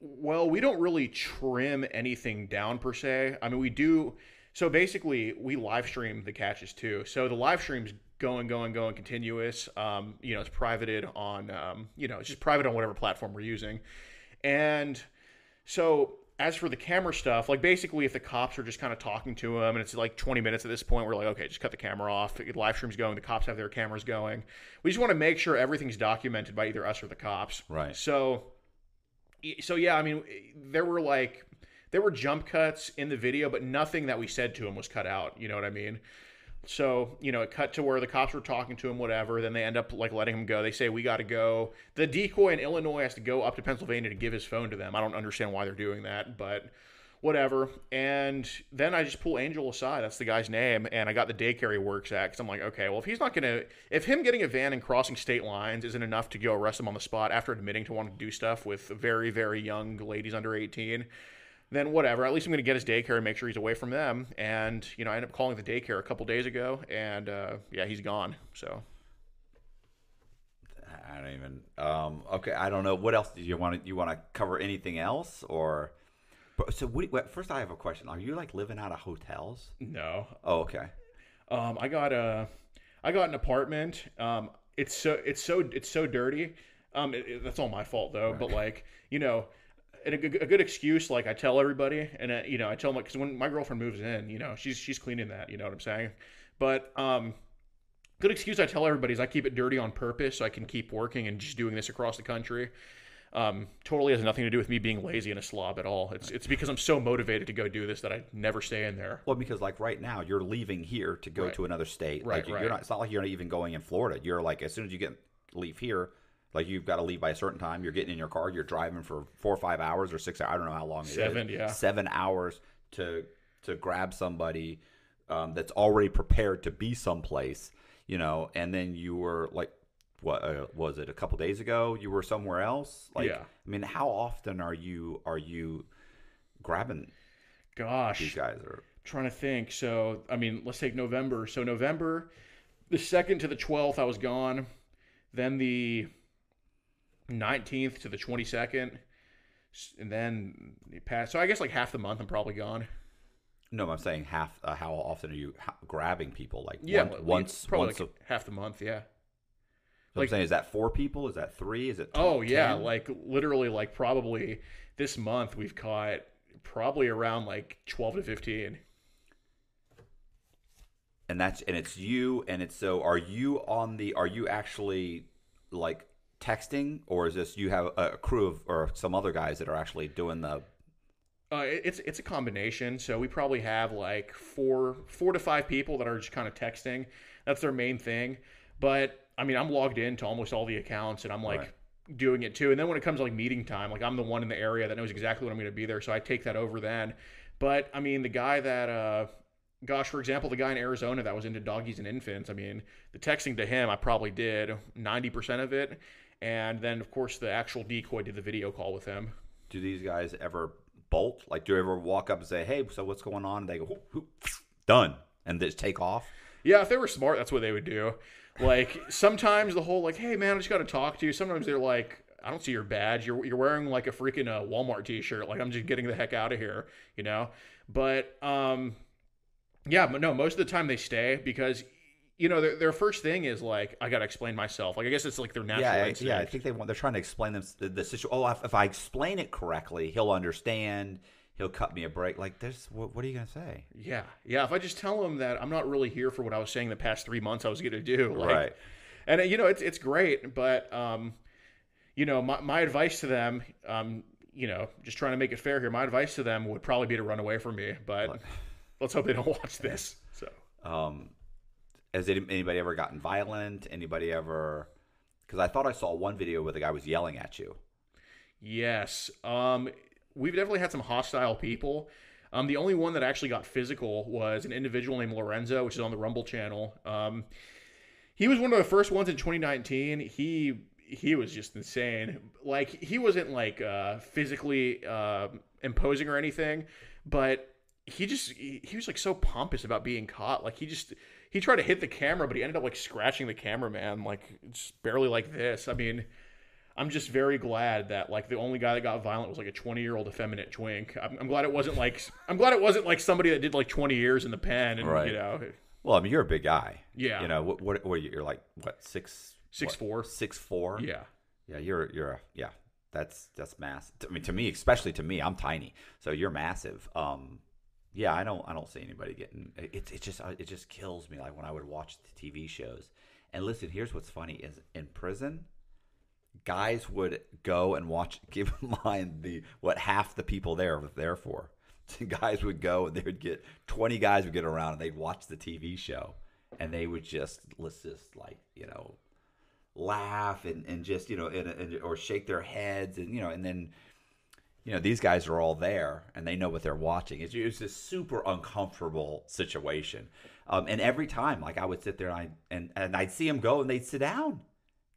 Well, we don't really trim anything down per se. I mean, we do. So basically, we live stream the catches too. So the live stream's going, going, going, continuous. Um, you know, it's privated on. Um, you know, it's just private on whatever platform we're using. And so as for the camera stuff, like basically, if the cops are just kind of talking to him, and it's like 20 minutes at this point, we're like, okay, just cut the camera off. The live stream's going. The cops have their cameras going. We just want to make sure everything's documented by either us or the cops. Right. So so yeah, I mean, there were like there were jump cuts in the video, but nothing that we said to him was cut out. You know what I mean? So, you know, it cut to where the cops were talking to him, whatever. Then they end up like letting him go. They say, we got to go. The decoy in Illinois has to go up to Pennsylvania to give his phone to them. I don't understand why they're doing that, but whatever. And then I just pull Angel aside. That's the guy's name. And I got the daycare he works at because I'm like, okay, well, if he's not going to, if him getting a van and crossing state lines isn't enough to go arrest him on the spot after admitting to wanting to do stuff with very, very young ladies under 18, then whatever. At least I'm going to get his daycare and make sure he's away from them. And you know, I ended up calling the daycare a couple days ago, and uh, yeah, he's gone. So I don't even. Um, okay, I don't know. What else do you want to? You want to cover anything else or? So what, first, I have a question. Are you like living out of hotels? no, Oh, okay. um, I got a, I got an apartment. Um, it's so it's so it's so dirty. Um, it, it- that's all my fault though. But like you know. And a good, a good excuse, like I tell everybody, and uh, you know, I tell them because when my girlfriend moves in, you know, she's she's cleaning that, you know what I'm saying. But um, good excuse I tell everybody is I keep it dirty on purpose so I can keep working and just doing this across the country. Um, totally has nothing to do with me being lazy and a slob at all. It's it's because I'm so motivated to go do this that I never stay in there. Well, because like right now, you're leaving here to go Right. to another state. Right, like you're right. not. It's not like you're not even going in Florida. You're like as soon as you get leave here, like you've got to leave by a certain time. You're getting in your car. You're driving for four or five hours or six. hours. I don't know how long. it is. Seven, yeah. Seven hours to to grab somebody um, that's already prepared to be someplace. You know, and then you were like. What uh, was it? A couple days ago, you were somewhere else. Like, Yeah. I mean, how often are you are you grabbing Gosh, these guys? are trying to think. So I mean, let's take November. So November, the second to the twelfth, I was gone. Then the nineteenth to the twenty second, and then it passed. So I guess like half the month, I'm probably gone. No, I'm saying half. Uh, how often are you ha- grabbing people? Like Yeah, once, once, probably once. like a- half the month. Yeah. so I'm saying, is that four people? Is that three? Is it? Oh yeah, 10? like literally, like probably this month we've caught probably around like twelve to fifteen. and that's and it's you, and it's so. Are you on the? Are you actually like texting, or is this you have a, crew of or some other guys that are actually doing the? Uh, it's it's a combination. So we probably have like four four to five people that are just kind of texting. That's their main thing. But I mean, I'm logged into almost all the accounts, and I'm like Right. doing it too. And then when it comes to like meeting time, like I'm the one in the area that knows exactly when I'm going to be there, so I take that over then. But I mean, the guy that, uh, gosh, for example, the guy in Arizona that was into doggies and infants. I mean, the texting to him, I probably did 90% of it. And then, of course, the actual decoy did the video call with him. Do these guys ever bolt? Like, do you ever walk up and say, "Hey, so what's going on?" And they go, "Whoop, whoop, "Done," and just take off. Yeah, if they were smart, that's what they would do. Like sometimes the whole like, "Hey man, I just got to talk to you." Sometimes they're like, "I don't see your badge. You're you're wearing like a freaking uh, Walmart T-shirt. Like I'm just getting the heck out of here," you know. But um, yeah, but no, most of the time they stay because you know their, their first thing is like, "I got to explain myself." Like I guess it's like their natural yeah, I- instinct. yeah. I think they want. They're trying to explain them the, the situation. Oh, if, if I explain it correctly, he'll understand. He'll cut me a break. Like, there's what, what are you gonna say? Yeah, yeah. If I just tell them that I'm not really here for what I was saying the past three months, I was going to do. [LAUGHS] Like, Right. And you know, it's it's great, but um, you know, my my advice to them, um, you know, just trying to make it fair here. My advice to them would probably be to run away from me, but let's hope they don't [LAUGHS] watch this. So Um, has anybody ever gotten violent? Anybody ever? Because I thought I saw one video where the guy was yelling at you. yes, um, we've definitely had some hostile people. Um, the only one that actually got physical was an individual named Lorenzo, which is on the Rumble channel. Um, he was one of the first ones in 2019. He he was just insane. Like he wasn't like uh, physically uh, imposing or anything, but he just he, he was like so pompous about being caught. Like he just he tried to hit the camera, but he ended up like scratching the cameraman, like just barely like this. I mean. I'm just very glad that like the only guy that got violent was like a 20 year old effeminate twink. I'm, I'm glad it wasn't like [LAUGHS] I'm glad it wasn't like somebody that did like 20 years in the pen and Right. you know Well, I mean, you're a big guy. Yeah. You know what? What? what are you, you're like what? Six. Six what, four. Six four. yeah Yeah. You're you're a, yeah. That's that's massive. I mean, to me, especially to me, I'm tiny, so you're massive. Um, yeah, I don't I don't see anybody getting it. It just it just kills me. Like when I would watch the TV shows. And listen, here's what's funny: is in prison, guys would go and watch. [LAUGHS] Keep in mind the what half the people there were there for. [LAUGHS] guys would go and they would get 20 guys would get around and they'd watch the TV show and they would just let's just like you know laugh and, and just you know and, and, or shake their heads and you know and then you know these guys are all there and they know what they're watching it's, it's a super uncomfortable situation um, and every time like i would sit there and, I, and, and i'd see them go and they'd sit down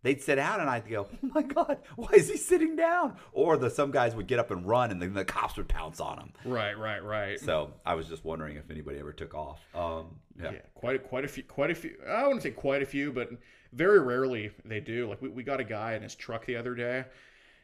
they'd sit down and I'd go, "Oh my god, why is he sitting down?" Or the some guys would get up and run, and then the cops would pounce on them. Right, right, right. So I was just wondering if anybody ever took off. Um, yeah. Yeah, quite a, quite a few, quite a few. I wouldn't say quite a few, but very rarely they do. Like we, we got a guy in his truck the other day,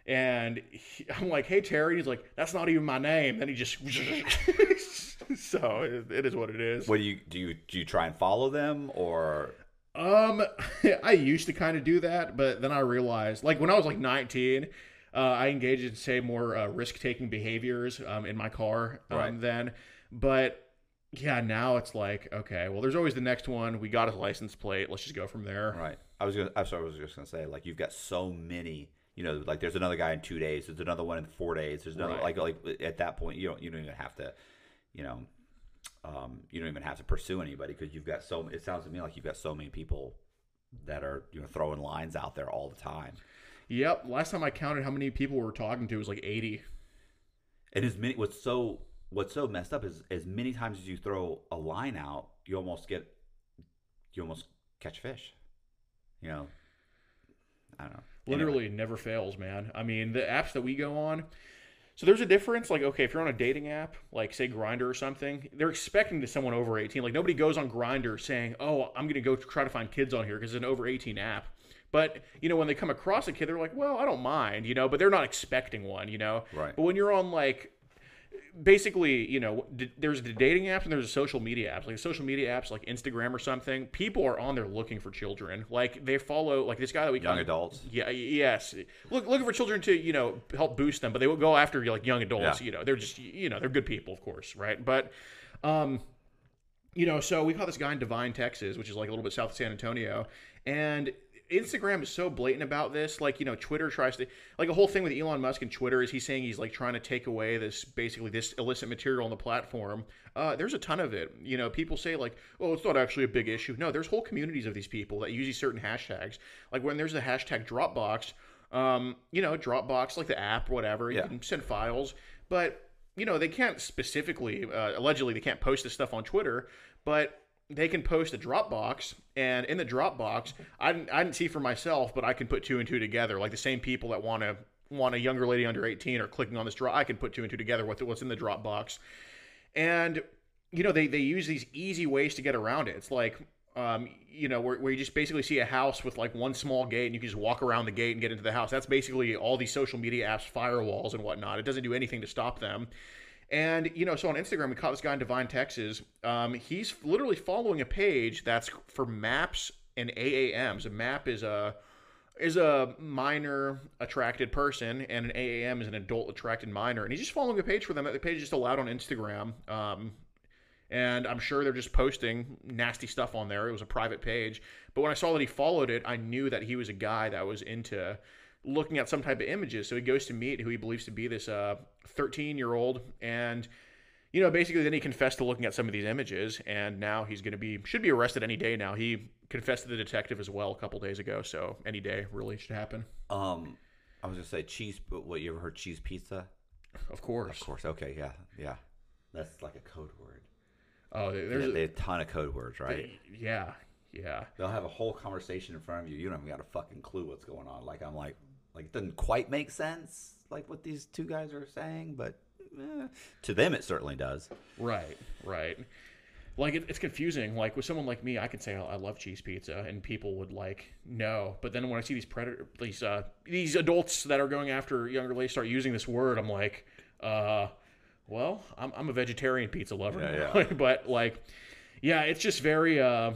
and he, I'm like, "Hey Terry," he's like, "That's not even my name." Then he just, [LAUGHS] so it, it is what it is. What do you do? You do you try and follow them or? Um, [LAUGHS] I used to kind of do that, but then I realized, like when I was like 19, uh, I engaged in say more uh, risk-taking behaviors um, in my car um, Right. then. But yeah, now it's like, okay, well, there's always the next one. We got a license plate. Let's just go from there. Right. I was gonna. I'm sorry. I was just gonna say like you've got so many. You know, like there's another guy in two days. There's another one in four days. There's another Right. like like at that point you don't you don't even have to, you know, um, you don't even have to pursue anybody because you've got so. It sounds to me like you've got so many people that are you know throwing lines out there all the time. Yep. Last time I counted how many people we were talking to was like 80. And as many what's so what's so messed up is as many times as you throw a line out, you almost get you almost catch fish. You know. I don't know. Literally never fails, man. I mean, the apps that we go on. So there's a difference. Like, okay, if you're on a dating app, like say Grindr or something, they're expecting to someone over 18. Like nobody goes on Grindr saying, "Oh, I'm gonna go try to find kids on here because it's an over 18 app." But you know, when they come across a kid, they're like, "Well, I don't mind," you know, but they're not expecting one, you know. Right. But when you're on like basically, you know, d- there's the dating apps and there's the social media apps. Like social media apps, like Instagram or something. People are on there looking for children. Like they follow, like this guy that we young adults. yeah, yes. Look, looking for children to you know help boost them, but they will go after like young adults. Yeah. You know, they're just you know they're good people, of course, right? But, um, you know, so we caught this guy in Devine, Texas, which is like a little bit south of San Antonio, and Instagram is so blatant about this. Like, you know, Twitter tries to like a whole thing with Elon Musk and Twitter is he's saying he's like trying to take away this basically this illicit material on the platform. Uh, there's a ton of it. You know, people say like, oh, it's not actually a big issue. No, there's whole communities of these people that use these certain hashtags. Like when there's the hashtag Dropbox, um, you know, Dropbox, like the app, whatever, Yeah. you can send files, but you know, they can't specifically, uh, allegedly, they can't post this stuff on Twitter, but they can post a Dropbox, and in the Dropbox, I didn't, I didn't see for myself, but I can put two and two together. Like the same people that want to want a younger lady under 18 are clicking on this drop, I can put two and two together with what's in the Dropbox. And, you know, they, they use these easy ways to get around it. It's like, um, you know, where, where you just basically see a house with like one small gate and you can just walk around the gate and get into the house. That's basically all these social media apps, firewalls and whatnot. It doesn't do anything to stop them. And, you know, so on Instagram, we caught this guy in Devine, Texas. Um, he's literally following a page that's for maps and AAMs. A map is a is a minor attracted person, and an AAM is an adult attracted minor. And he's just following a page for them. The page is just allowed on Instagram. Um, and I'm sure they're just posting nasty stuff on there. It was a private page. But when I saw that he followed it, I knew that he was a guy that was into looking at some type of images. So he goes to meet who he believes to be this 13 year old. And, you know, basically then he confessed to looking at some of these images. And now he's going to be, should be arrested any day now. He confessed to the detective as well a couple days ago. So any day really should happen. Um, I was gonna say cheese. But what you ever heard cheese pizza? Of course. Of course. Okay. Yeah. Yeah. That's like a code word. Oh, There's they have a ton of code words, right? yeah, yeah. They'll have a whole conversation in front of you. You don't even got a fucking clue what's going on. Like I'm like, like it doesn't quite make sense, like what these two guys are saying, but eh, to them it certainly does. Right, right. Like it, it's confusing. Like with someone like me, I could say "Oh, I love cheese pizza, and people would like no. But then when I see these predator, these uh, these adults that are going after younger ladies start using this word, I'm like, uh, well, I'm I'm a vegetarian pizza lover, Yeah, now. [LAUGHS] but like, yeah, it's just very uh.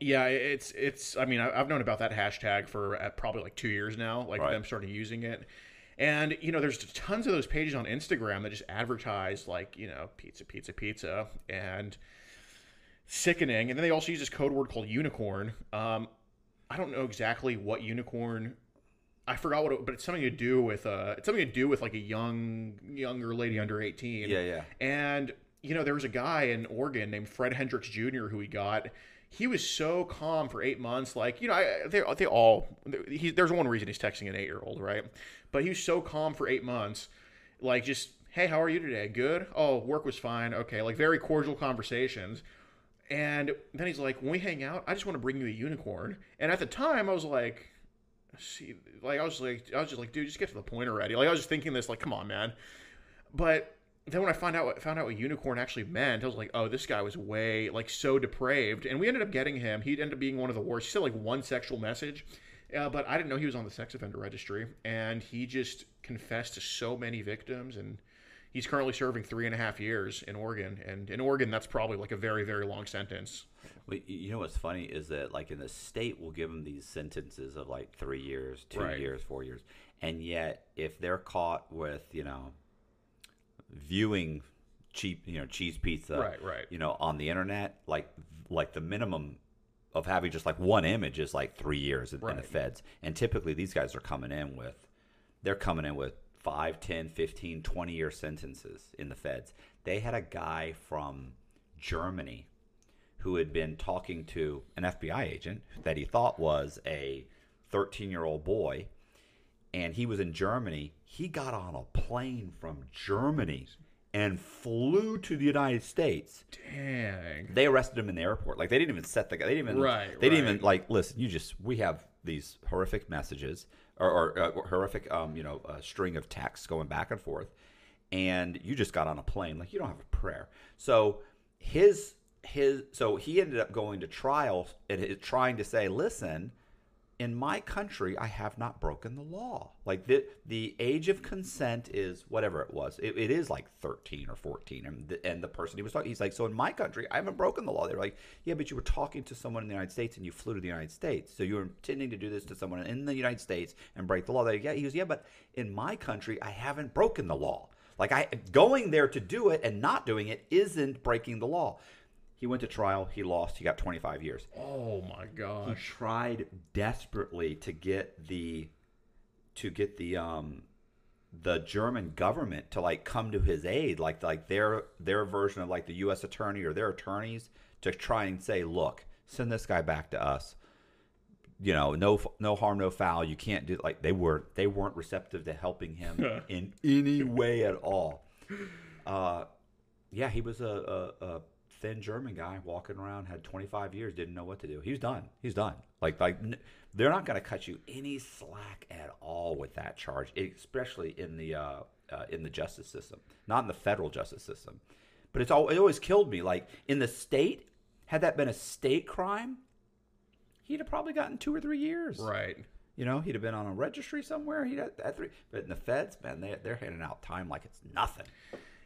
Yeah, it's it's. I mean, I've known about that hashtag for uh, probably like two years now. Like Right. them starting using it, and you know, there's tons of those pages on Instagram that just advertise like you know pizza, pizza, pizza, and sickening. And then they also use this code word called unicorn. Um, I don't know exactly what unicorn. I forgot what, it, but it's something to do with uh, it's something to do with like a young younger lady under eighteen. Yeah, yeah. And you know, there was a guy in Oregon named Fred Hendricks Jr. who he got. He was so calm for eight months. Like you know, I, they they all. He, there's one reason he's texting an eight year old, right? But he was so calm for eight months, like just hey, how are you today? Good. Oh, work was fine. Okay, like very cordial conversations. And then he's like, when we hang out, I just want to bring you a unicorn. And at the time, I was like, see, like I was like, I was just like, dude, just get to the point already. Like I was just thinking this, like, come on, man. But then when I found out what found out what unicorn actually meant, I was like, oh, this guy was way like so depraved. And we ended up getting him. He ended up being one of the worst. He said like one sexual message. Uh, but I didn't know he was on the sex offender registry, and he just confessed to so many victims, and he's currently serving three and a half years in Oregon. And in Oregon, that's probably like a very, very long sentence. Well, you know what's funny is that like in the state we'll give them these sentences of like three years, two Right. years, four years, and yet if they're caught with you know viewing cheap you know cheese pizza, Right, right. you know on the internet, like like the minimum of having just like one image is like three years in, in the feds, and typically these guys are coming in with they're coming in with 5 10 15 20 year sentences in the feds they had a guy from germany who had been talking to an FBI agent that he thought was a 13 year old boy. And he was in Germany. He got on a plane from Germany and flew to the United States. Dang. They arrested him in the airport. Like they didn't even set the guy. They didn't even. Right, They didn't even like listen. You just we have these horrific messages or, or uh, horrific um you know uh, string of texts going back and forth, and you just got on a plane. Like you don't have a prayer. So his his so he ended up going to trial and it- trying to say, listen, in my country, I have not broken the law. Like the the age of consent is whatever it was. It, it is like thirteen or fourteen, and the, and the person he was talking, he's like, so in my country, I haven't broken the law. They're like, yeah, but you were talking to someone in the United States, and you flew to the United States, so you were intending to do this to someone in the United States and break the law. They like, yeah, he goes, yeah, but in my country, I haven't broken the law. Like I going there to do it and not doing it isn't breaking the law. He went to trial. He lost. He got 25 years Oh my god. he tried desperately to get the to get the um the German government to like come to his aid like like their their version of like the US attorney or their attorneys to try and say look send this guy back to us you know no no harm no foul you can't do like they were they weren't receptive to helping him [LAUGHS] in any way at all uh yeah, he was a, a, a thin German guy walking around, had 25 years, didn't know what to do. He's done. He's done. Like, like n- they're not going to cut you any slack at all with that charge, especially in the uh, uh, in the justice system, not in the federal justice system. But it's all it always killed me. Like in the state, had that been a state crime, he'd have probably gotten two or three years. Right. You know, he'd have been on a registry somewhere. He'd have had three. But in the feds, man, they, they're handing out time like it's nothing.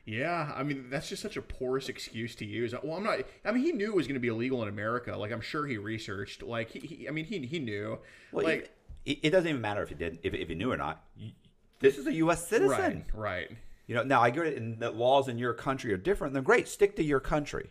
Yeah, I mean that's just such a porous excuse to use. Well, I'm not. I mean, he knew it was going to be illegal in America. Like I'm sure he researched. Like he, he I mean, he he knew. Well, like it, it doesn't even matter if he did, if, if he knew or not. This is a U.S. citizen. right, right. You know, now I get it. And the laws in your country are different. Then great, stick to your country.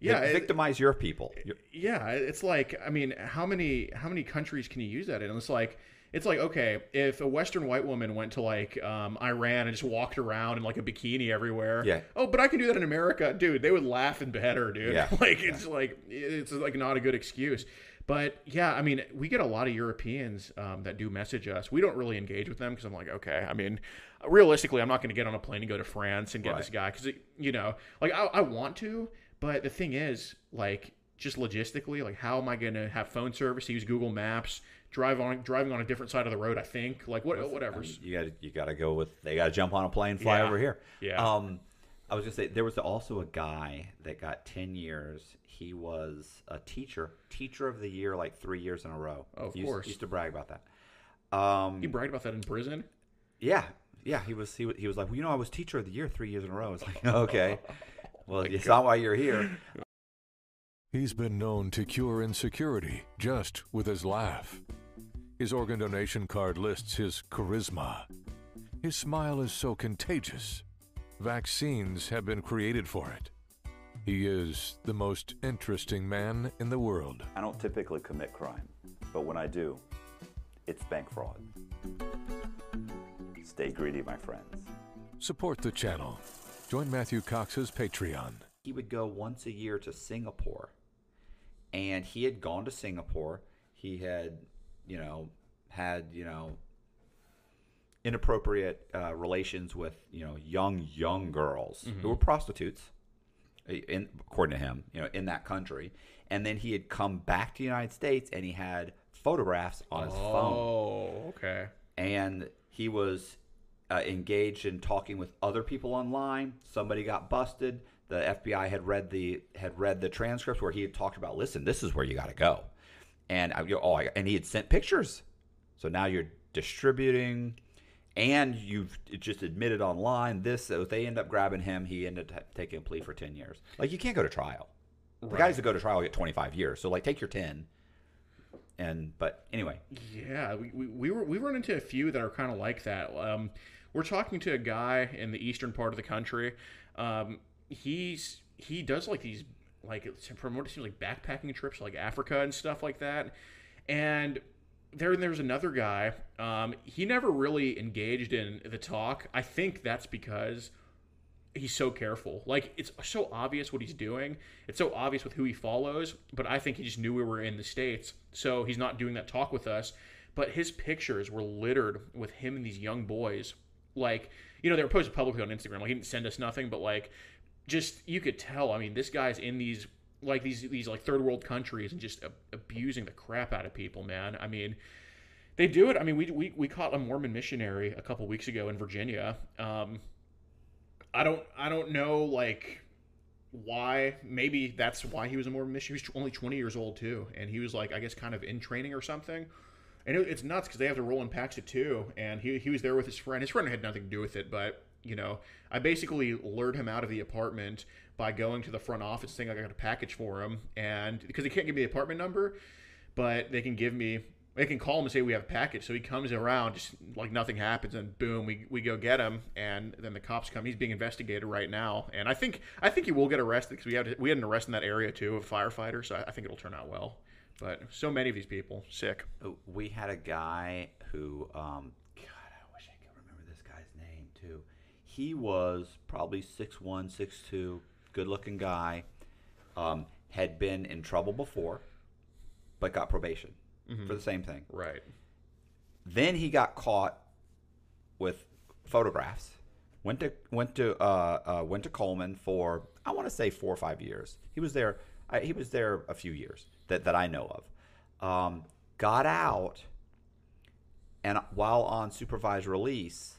Yeah, it- victimize your people. Yeah, it's like I mean, how many how many countries can you use that in? It's like it's like okay, if a Western white woman went to like um, Iran and just walked around in like a bikini everywhere, Yeah. Oh, but I can do that in America, dude. They would laugh and behead her, dude. Yeah. [LAUGHS] like it's like it's like not a good excuse. But yeah, I mean, we get a lot of Europeans um, that do message us. We don't really engage with them because I'm like, okay, I mean, realistically, I'm not going to get on a plane and go to France and get this guy because you know, like I, I want to, but the thing is, like, just logistically, like, how am I going to have phone service? Use Google Maps, drive on driving on a different side of the road. I think, like, what, whatever. You got to you got to go with. They got to jump on a plane, fly Yeah. over here. Yeah. Um, I was gonna say there was also a guy that got ten years. He was a teacher, teacher of the year, like three years in a row. Oh, of used, course. used to brag about that. Um, He bragged about that in prison. Yeah, yeah. He was he, wa- he was like, well, you know, I was teacher of the year three years in a row. It's like, [LAUGHS] okay, well, [LAUGHS] it's not why you're here. [LAUGHS] He's been known to cure insecurity just with his laugh. His organ donation card lists his charisma. His smile is so contagious. Vaccines have been created for it. He is the most interesting man in the world. I don't typically commit crime, but when I do, it's bank fraud. Stay greedy, my friends. Support the channel. Join Matthew Cox's Patreon. he would go once a year to Singapore. And he had gone to Singapore. He had, you know, had, you know, inappropriate uh, relations with, you know, young, young girls who were prostitutes, uh, in, according to him, you know, in that country. And then he had come back to the United States and he had photographs on his phone Oh, okay. and he was uh, engaged in talking with other people online. Somebody got busted. The FBI had read the had read the transcripts where he had talked about, listen, this is where you got to go, and I, you know, oh, I, and he had sent pictures. So now you're distributing, and you've just admitted online this. So if they end up grabbing him, he ended up taking a plea for ten years. Like you can't go to trial. The guys that go to trial get twenty five years. So like take your ten. And but anyway, Yeah, we, we, we were we run into a few that are kind of like that. Um, we're talking to a guy in the eastern part of the country. Um, he's he does like these like from what it seems like backpacking trips like Africa and stuff like that. And there there's another guy. Um, he never really engaged in the talk. I think that's because he's so careful. Like it's so obvious what he's doing. It's so obvious with who he follows. But I think he just knew we were in the states, so he's not doing that talk with us. But his pictures were littered with him and these young boys. Like you know they were posted publicly on Instagram. Like he didn't send us nothing, but like just you could tell. I mean, this guy's in these like these these like third world countries and just abusing the crap out of people, man. I mean. They do it. I mean, we, we, we caught a Mormon missionary a couple weeks ago in Virginia. Um, I don't I don't know like why maybe that's why he was a Mormon missionary. He was only 20 years old too, and he was like I guess kind of in training or something. And it, it's nuts because they have to roll in packs of two, and he he was there with his friend. His friend had nothing to do with it, but you know I basically lured him out of the apartment by going to the front office saying I got a package for him, and because they can't give me the apartment number, but they can give me they can call him and say we have a package. So he comes around, just like nothing happens, and boom, we, we go get him, and then the cops come. He's being investigated right now, and I think I think he will get arrested because we had we had an arrest in that area too of firefighters. So I think it'll turn out well. But so many of these people sick. we had a guy who um god i wish i could remember this guy's name too he was probably 6'1 6'2 good looking guy um, had been in trouble before but got probation for the same thing Right. then he got caught with photographs. Went to went to uh, uh, went to Coleman for I want to say four or five years. He was there. I, he was there a few years that, that I know of. Um, got out, and while on supervised release,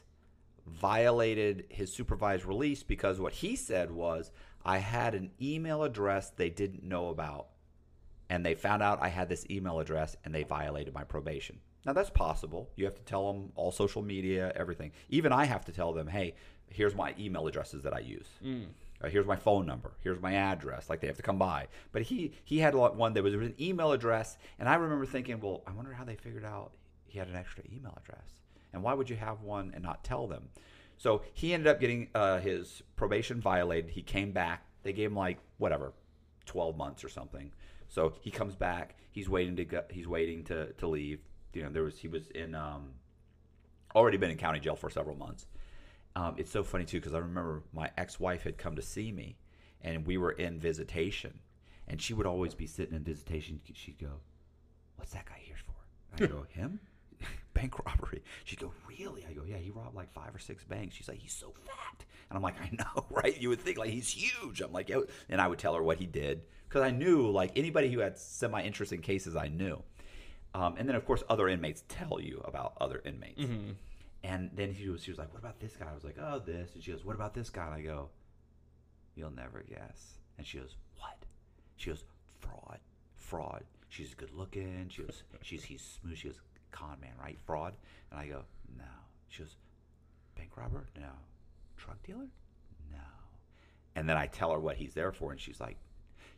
violated his supervised release because what he said was I had an email address they didn't know about and they found out I had this email address and they violated my probation. Now that's possible. You have to tell them all social media, everything. Even I have to tell them, hey, here's my email addresses that I use. Uh, here's my phone number. Here's my address. Like they have to come by. But he he had one that was, was an email address, and I remember thinking, well, I wonder how they figured out he had an extra email address, and why would you have one and not tell them? So he ended up getting uh, his probation violated. He came back. They gave him like whatever, twelve months or something. So he comes back. He's waiting to go, he's waiting to to leave. You know, there was he was in um, already been in county jail for several months. Um, it's so funny too because I remember my ex-wife had come to see me, and we were in visitation, and she would always be sitting in visitation. She'd go, "What's that guy here for?" I go, [LAUGHS] "Him." Bank [LAUGHS] robbery. She'd go, Really? I go, Yeah, he robbed like five or six banks. She's like, He's so fat. And I'm like, I know, [LAUGHS] right? You would think like he's huge. I'm like, yeah. And I would tell her what he did because I knew like anybody who had semi interesting cases, I knew. Um, and then, of course, other inmates tell you about other inmates. And then she was, she was like, "What about this guy?" I was like, "Oh, this." And she goes, "What about this guy?" And I go, "You'll never guess." And she goes, "What?" She goes, "Fraud, fraud." She's good looking. She goes, [LAUGHS] "She's he's smooth." She goes, "Con man, right? Fraud." And I go, "No." She goes, "Bank robber? No. Drug dealer? No." And then I tell her what he's there for, and she's like,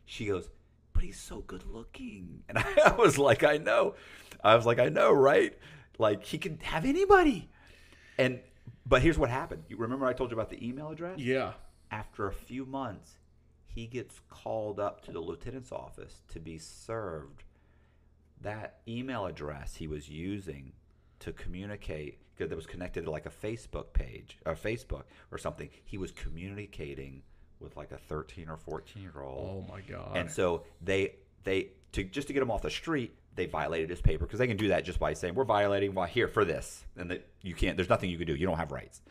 she goes, but he's so good looking. [LAUGHS] And I, was like, I know. I was like, I know, right? Like he can have anybody. And but here's what happened. You remember I told you about the email address? Yeah. After a few months, he gets called up to the lieutenant's office to be served that email address he was using to communicate because it was connected to like a Facebook page or Facebook or something. He was communicating with like a 13 or 14 year old. Oh my god. And so they they to just to get him off the street, they violated his paper because they can do that just by saying we're violating. Well, here for this, and that you can't. There's nothing you can do. You don't have rights.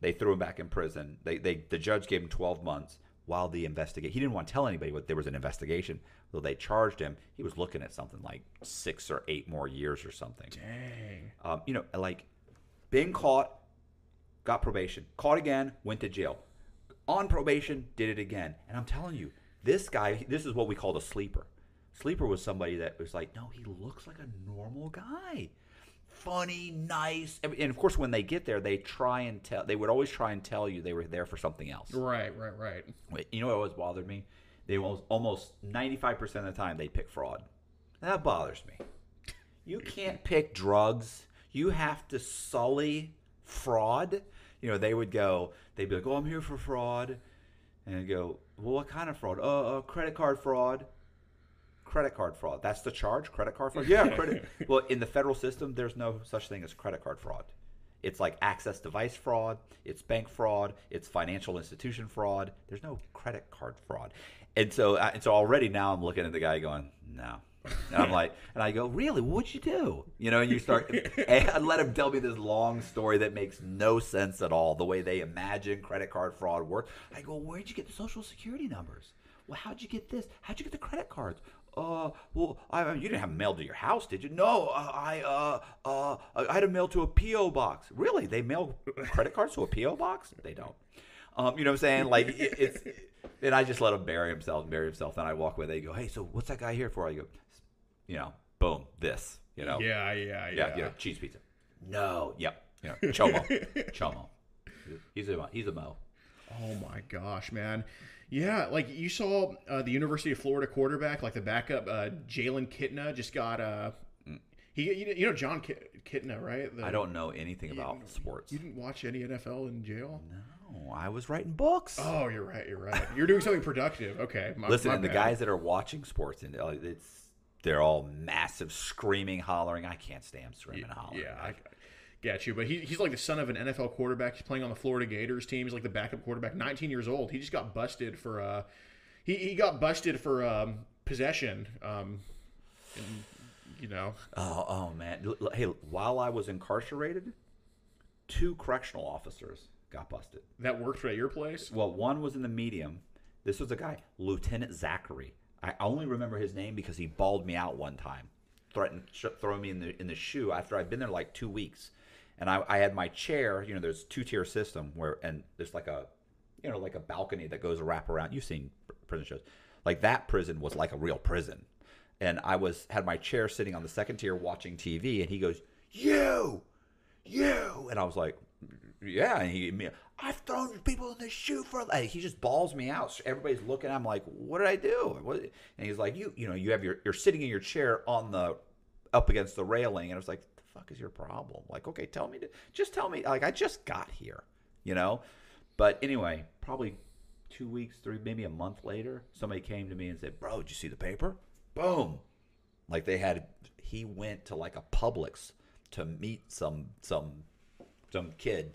They threw him back in prison. They they the judge gave him 12 months while the investigate. He didn't want to tell anybody what there was an investigation. Though they charged him, he was looking at something like six or eight more years or something. Dang. Um, you know, like being caught, got probation, caught again, went to jail. On probation, did it again. And I'm telling you, this guy, this is what we called a sleeper. Sleeper was somebody that was like, no, he looks like a normal guy. Funny, nice. And and of course, when they get there, they try and tell, they would always try and tell you they were there for something else. Right, right, right. You know what always bothered me? They almost, almost 95% of the time they pick fraud. That bothers me. You can't pick drugs. You have to sully fraud. You know, they would go, they'd be like, oh, I'm here for fraud. And I'd go, well, what kind of fraud? Uh, uh, credit card fraud. Credit card fraud. That's the charge? Credit card fraud? [LAUGHS] Yeah, credit. [LAUGHS] well, in the federal system, there's no such thing as credit card fraud. It's like access device fraud, it's bank fraud, it's financial institution fraud. There's no credit card fraud. And so, uh, and so already now I'm looking at the guy going, no. And I'm like, [LAUGHS] and I go, really? What'd you do? You know, and you start, and let him tell me this long story that makes no sense at all. The way they imagine credit card fraud works. I go, where'd you get the social security numbers? Well, how'd you get this? How'd you get the credit cards? Uh, well, I, you didn't have mail to your house, did you? No, uh, I, uh, uh, I had them mail to a PO box. Really? They mail credit cards to a PO box? They don't. Um, you know what I'm saying? Like it, it's, and I just let him bury himself, bury himself. Then I walk away. They go, hey, so what's that guy here for? I go, you know, boom, this, you know, Yeah, yeah, yeah. yeah, you know, cheese pizza. No, yep, you know, chomo, [LAUGHS] chomo. He's a he's a mo. Oh my gosh, man. Yeah, like you saw uh, the University of Florida quarterback, like the backup, uh, Jalen Kitna just got uh, he you know Jon Kit- Kitna, right? The- I don't know anything about sports. You didn't watch any NFL in jail? No, I was writing books. Oh, you're right. You're right. You're doing something productive. Okay. My, Listen, my and the guys that are watching sports, and uh, it's they're all massive, screaming, hollering. I can't stand screaming, and hollering. Yeah, I get you. But he, he's like the son of an NFL quarterback. He's playing on the Florida Gators team. He's like the backup quarterback, 19 years old. He just got busted for uh, he, he got busted for um, possession. Um, and, you know, Oh, oh man. Hey, while I was incarcerated, two correctional officers got busted. that worked at your place. Well, one was in the medium. This was a guy, Lieutenant Zachary. I only remember his name because he bawled me out one time, threatened sh- throwing me in the in the shoe after I'd been there like two weeks, and I, I had my chair. You know, there's two tier system where and there's like a, you know, like a balcony that goes a wrap around. You've seen prison shows, like that prison was like a real prison, and I was had my chair sitting on the second tier watching TV, and he goes, "You, you," and I was like, yeah, and he, me, I've thrown people in the shoe for. Like, he just balls me out. Everybody's looking. I'm like, what did I do? And he's like, you, you know, you have your, you're sitting in your chair on the, up against the railing, and I was like, fuck is your problem? Like, okay, tell me to, just tell me. Like, I just got here, you know. But anyway, probably two weeks, three, maybe a month later, somebody came to me and said, bro, did you see the paper? Boom. Like they had, he went to like a Publix to meet some some some kid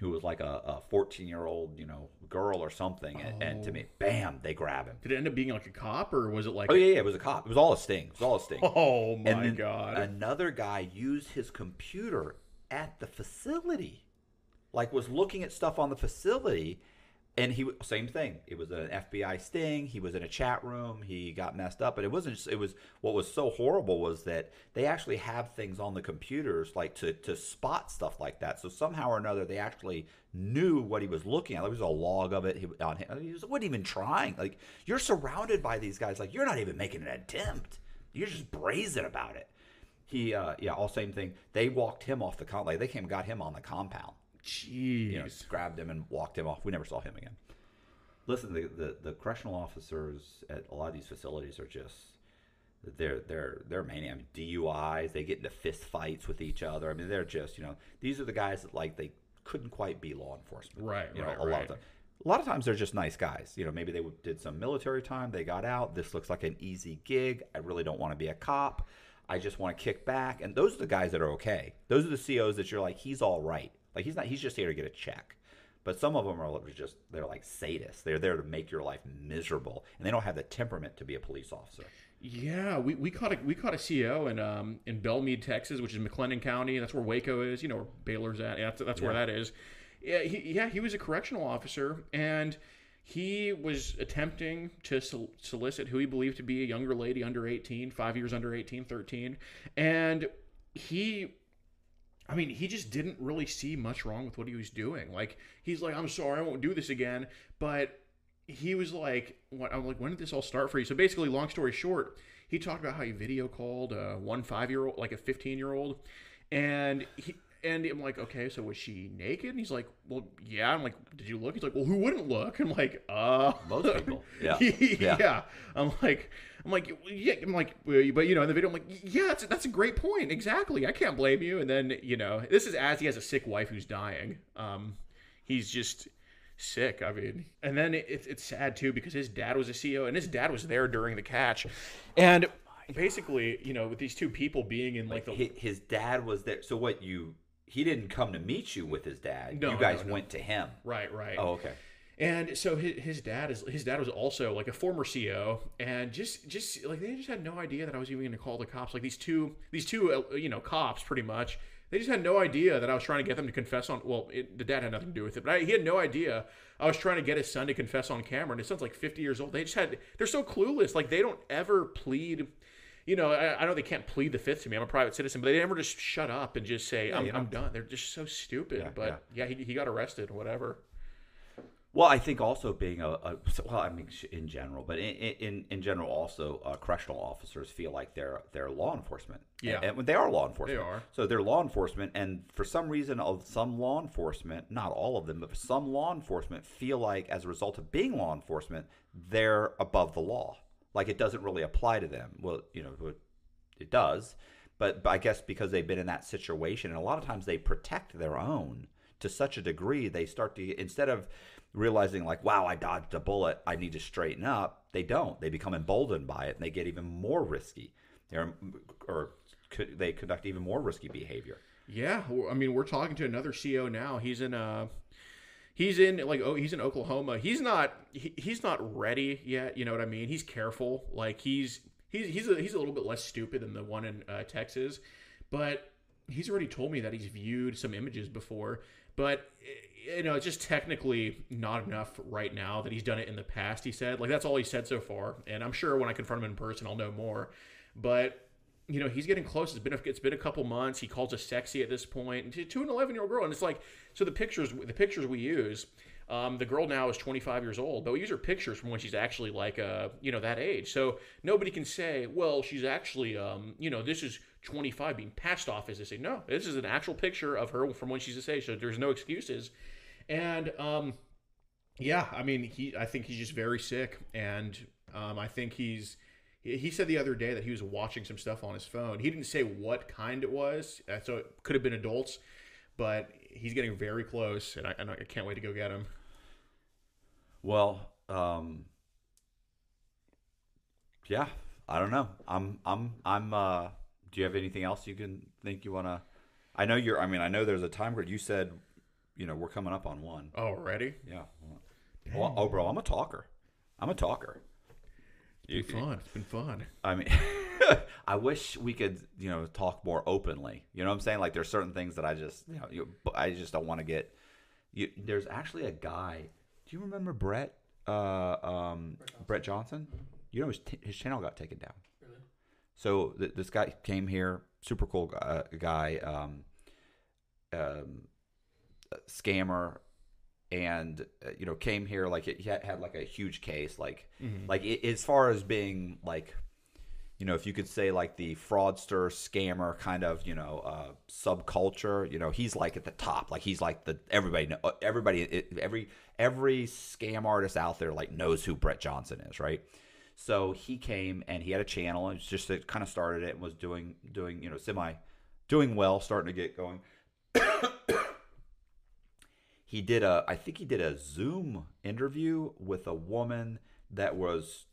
who was like a, a 14 year old, you know, girl or something. And, and to me, oh. bam, they grab him. Did it end up being like a cop or was it like? Oh, yeah, yeah, it was a cop. It was all a sting. It was all a sting. [LAUGHS] Oh my god. Another guy used his computer at the facility, like was looking at stuff on the facility, and he same thing. It was an FBI sting. He was in a chat room. He got messed up, but it wasn't. Just, It was what was so horrible was that they actually have things on the computers like to to spot stuff like that. So somehow or another, they actually knew what he was looking at. There was a log of it. He, on him. he was, wasn't even trying. Like you're surrounded by these guys. Like you're not even making an attempt. You're just brazen about it. He, uh, yeah, all same thing. They walked him off the con. Like they came, got him on the compound Jeez. you know, grabbed him and walked him off. We never saw him again. Listen, the, the, the correctional officers at a lot of these facilities are just they're they're they're maniac DUIs. They get into fist fights with each other. I mean, they're just you know these are the guys that like they couldn't quite be law enforcement. Right, You know, right, a lot of. A lot of times they're just nice guys. You know, maybe they did some military time. They got out. This looks like an easy gig. I really don't want to be a cop. I just want to kick back. And those are the guys that are okay. Those are the COs that you're like, he's all right. Like he's not. He's just here to get a check. But some of them are just they're like sadists. They're there to make your life miserable, and they don't have the temperament to be a police officer. Yeah, we, we caught a we caught a CO in um in Bellmead, Texas, which is McLennan County. That's where Waco is. You know where Baylor's at. Yeah, that's, that's where Yeah. that is. Yeah, he, yeah, he was a correctional officer, and he was attempting to sol- solicit who he believed to be a younger lady under 18, five years under 18, 13. And he I mean, he just didn't really see much wrong with what he was doing. Like, he's like, I'm sorry, I won't do this again. But he was like, what, I'm like, when did this all start for you? So basically, long story short, he talked about how he video called one five year old, like a 15 year old. And he, and I'm like, okay, so was she naked? And he's like, well, yeah. I'm like, did you look? He's like, well, who wouldn't look? I'm like, uh, Most [LAUGHS] people. Yeah. yeah. Yeah. I'm like, I'm like, yeah. I'm like, but you know, in the video, I'm like, yeah, that's, that's a great point. Exactly. I can't blame you. And then, you know, this is as he has a sick wife who's dying. Um, he's just sick. I mean, and then it, it's it's sad too because his dad was a CO and his dad was there during the catch, and basically, you know, with these two people being in like the his dad was there. So what you? He didn't come to meet you with his dad. No, you guys no, no. went to him. right, right. Oh, okay. And so his, his dad is his dad was also like a former CO, and just just like they just had no idea that I was even going to call the cops. Like these two these two uh, you know cops, pretty much. They just had no idea that I was trying to get them to confess on. Well, it, the dad had nothing to do with it, but I, he had no idea I was trying to get his son to confess on camera. And his son's like 50 years old. They just had they're so clueless. Like they don't ever plead. You know, I, I know they can't plead the fifth to me. I'm a private citizen, but they never just shut up and just say I'm, you I'm done. They're just so stupid. Yeah, but yeah, he, he got arrested. Whatever. Well, I think also being a, a well, I mean, in general, but in in, in general, also uh, correctional officers feel like they're they're law enforcement. Yeah. and, and they are law enforcement. They are. So they're law enforcement, and for some reason, of some law enforcement, not all of them, but some law enforcement feel like, as a result of being law enforcement, they're above the law. Like it doesn't really apply to them. Well, you know, it- does, but, I guess because they've been in that situation, and a lot of times they protect their own to such a degree, they start to instead of realizing like, wow, I dodged a bullet, I need to straighten up. They don't. They become emboldened by it, and they get even more risky. They're or they conduct even more risky behavior. Yeah, I mean, we're talking to another CO now. He's in uh he's in like oh he's in Oklahoma. He's not he, he's not ready yet. You know what I mean? He's careful. Like he's he's he's a, he's a little bit less stupid than the one in uh, Texas, but he's already told me that he's viewed some images before. But eh, you know, it's just technically not enough right now that he's done it in the past. He said like that's all he said so far, and I'm sure when I confront him in person, I'll know more. But you know he's getting close. It's been a, it's been a couple months. He calls us sexy at this point to, to an 11 year old girl, and it's like so the pictures the pictures we use. Um, the girl now is 25 years old, but we use her pictures from when she's actually like uh you know that age. So nobody can say, well, she's actually um you know this is 25 being passed off as this age. No, this is an actual picture of her from when she's this age. So there's no excuses. And um yeah, I mean he I think he's just very sick, and um I think he's he said the other day that he was watching some stuff on his phone. He didn't say what kind it was, uh, so it could have been adults, but he's getting very close, and I, and I can't wait to go get him. Well, um, yeah, I don't know. I'm, I'm, I'm. Uh, do you have anything else you can think you want to? I know you're. I mean, I know there's a time grid. You said, you know, we're coming up on one. Oh, already, Yeah. Well, oh, bro, I'm a talker. I'm a talker. It's been fun. It's been fun. I mean, [LAUGHS] I wish we could, you know, talk more openly. You know what I'm saying? Like, there's certain things that I just, you know, you, I just don't want to get. You, there's actually a guy. Do you remember Brett? Uh, um, Brett Johnson. You know, his, t- his channel got taken down. Really? So th- this guy came here, super cool guy, uh, guy um, um, scammer, and uh, you know came here like he had, had like a huge case, like like i as far as being like you know, if you could say like the fraudster, scammer kind of, you know, uh, subculture, you know, he's like at the top. Like he's like the everybody, uh, everybody, it, every every scam artist out there like knows who Brett Johnson is, right? So he came and he had a channel and just it kind of started it and was doing doing you know semi doing well, starting to get going. He did a I think he did a Zoom interview with a woman that was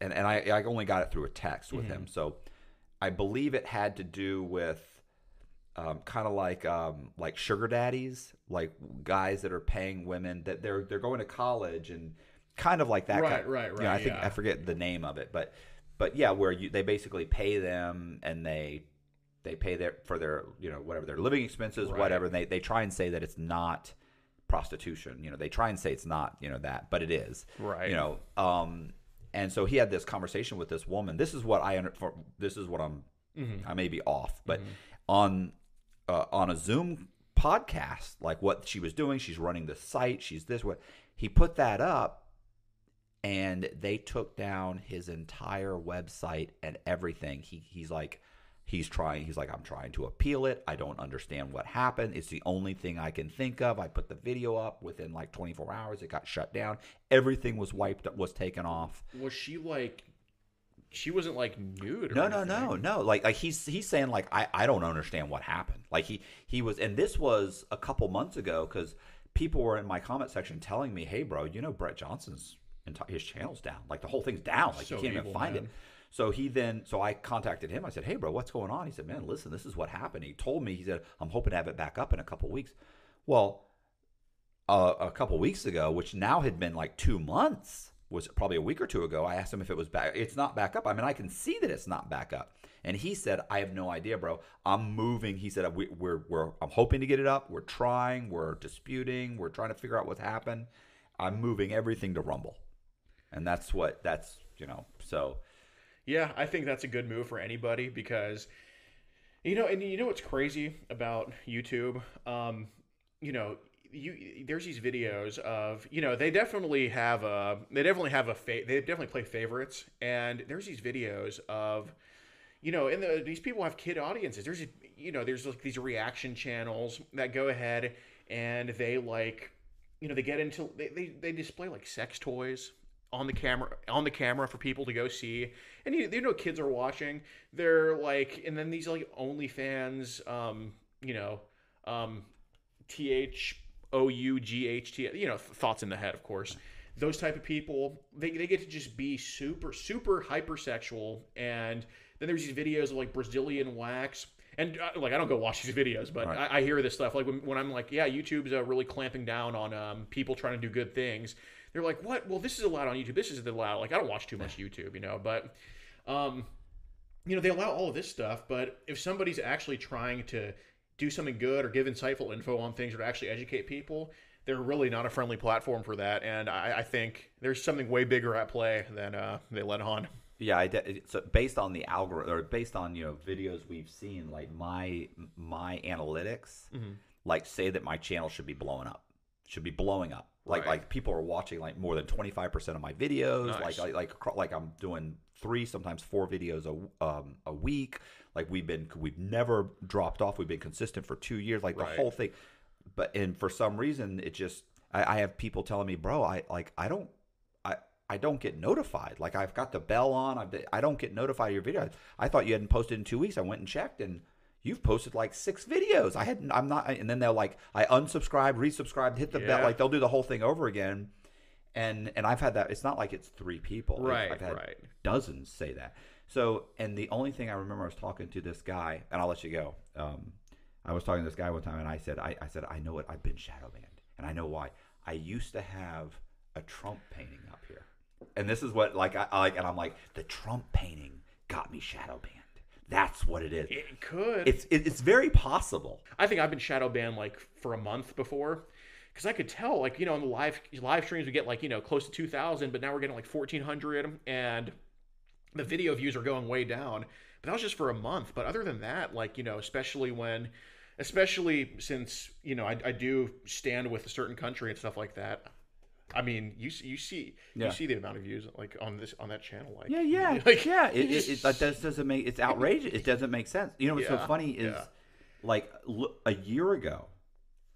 and, and I, I only got it through a text with him. So I believe it had to do with um, kind of like um, like sugar daddies, like guys that are paying women that they're they're going to college and kind of like that. Right, kind, right, you know, right, I think yeah. I forget the name of it, but but yeah, where you they basically pay them and they they pay their for their you know whatever their living expenses, Right. whatever. And they they try and say that it's not prostitution. You know, they try and say it's not you know that, but it is. Right. You know, um, and so he had this conversation with this woman. This is what I under. For, this is what I'm. I may be off, but on uh, on a Zoom podcast, like what she was doing, she's running the site. She's this. What he put that up, and they took down his entire website and everything. He he's like. He's trying. He's like, I'm trying to appeal it. I don't understand what happened. It's the only thing I can think of. I put the video up within like 24 hours. It got shut down. Everything was wiped. Up, was taken off. Was she like? She wasn't like nude. Or No, no, anything. no, no. Like, like he's he's saying like I I don't understand what happened. Like he he was, and this was a couple months ago because people were in my comment section telling me, hey, bro, you know Brett Johnson's his channel's down. Like the whole thing's down. Like So you can't even find man. it. So he then, so I contacted him. I said, "Hey, bro, what's going on?" He said, "Man, listen, this is what happened." He told me. He said, "I'm hoping to have it back up in a couple weeks." Well, uh, a couple weeks ago, which now had been like two months, was probably a week or two ago. I asked him if it was back. It's not back up. I mean, I can see that it's not back up. And he said, "I have no idea, bro. I'm moving." He said, we, "We're we're I'm hoping to get it up. We're trying. We're disputing. We're trying to figure out what's happened. I'm moving everything to Rumble." And that's what that's you know so. Yeah, I think that's a good move for anybody because, you know, and you know what's crazy about YouTube? Um, you know, you there's these videos of you know they definitely have a they definitely have a fa- they definitely play favorites. And there's these videos of you know and the, these people have kid audiences. There's you know there's like these reaction channels that go ahead and they like you know they get into they, they, they display like sex toys on the camera on the camera for people to go see. And you, you know kids are watching. They're like and then these like OnlyFans um you know um T H O U G H T you know thoughts in the head of course. Those type of people they, they get to just be super super hypersexual. And then there's these videos of like Brazilian wax. And uh, like I don't go watch these videos but Right. I, I hear this stuff. Like when, when I'm like yeah YouTube's uh, really clamping down on um, people trying to do good things they're like what? Well this is allowed on YouTube. This is allowed. Like I don't watch too much YouTube you know but um you know they allow all of this stuff but if somebody's actually trying to do something good or give insightful info on things or to actually educate people they're really not a friendly platform for that and i, I think there's something way bigger at play than uh, they let on. Yeah, I de- so based on the algorithm or based on you know videos we've seen, like my my analytics, Mm-hmm. like say that my channel should be blowing up, should be blowing up. Like Right. like people are watching like more than twenty five percent of my videos. Nice. Like like like like I'm doing three sometimes four videos a um, a week. Like we've been we've never dropped off. We've been consistent for two years. Like the Right. whole thing. But and for some reason it just I, I have people telling me, bro, I like I don't I, I don't get notified. Like I've got the bell on. I've, I don't get notified of your video. I thought you hadn't posted in two weeks. I went and checked, and you've posted like six videos. I hadn't. I'm not. And then they'll like I unsubscribed, resubscribed, hit the bell. Like they'll do the whole thing over again. And and I've had that. It's not like it's three people. I've- Right, I've had right. dozens say that. So and the only thing I remember I was talking to this guy, and I'll let you go. Um, I was talking to this guy one time, and I said, I, I said, I know it. I've been shadow banned, and I know why. I used to have a Trump painting up here, and this is what like I I like, and I'm like, the Trump painting got me shadow banned. That's what it is. it could It's it, it's very possible. I think I've been shadow banned like for a month before, because I could tell like you know in the live live streams we get like you know close to two thousand, but now we're getting like fourteen hundred, and the video views are going way down. But that was just for a month. But other than that, like you know, especially when, especially since you know I, I do stand with a certain country and stuff like that. I mean, you see- you see Yeah. you see the amount of views like on this on that channel, like Yeah, yeah, [LAUGHS] like, yeah. It, it, it, that [LAUGHS] does, doesn't make it's outrageous. It doesn't make sense. You know what's so funny is yeah. like a year ago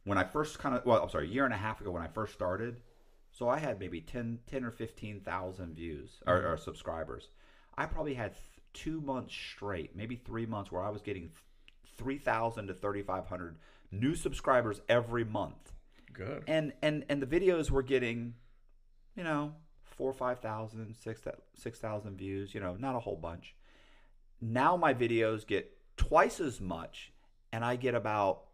when I first kind of well, I'm sorry, a year and a half ago when I first started. So I had maybe 10, 10 or fifteen thousand views or, Mm-hmm. or subscribers. I probably had two months straight, maybe three months, where I was getting three thousand to thirty five hundred new subscribers every month good. and and and the videos were getting you know four five thousand six six thousand views you know not a whole bunch now my videos get twice as much, and I get about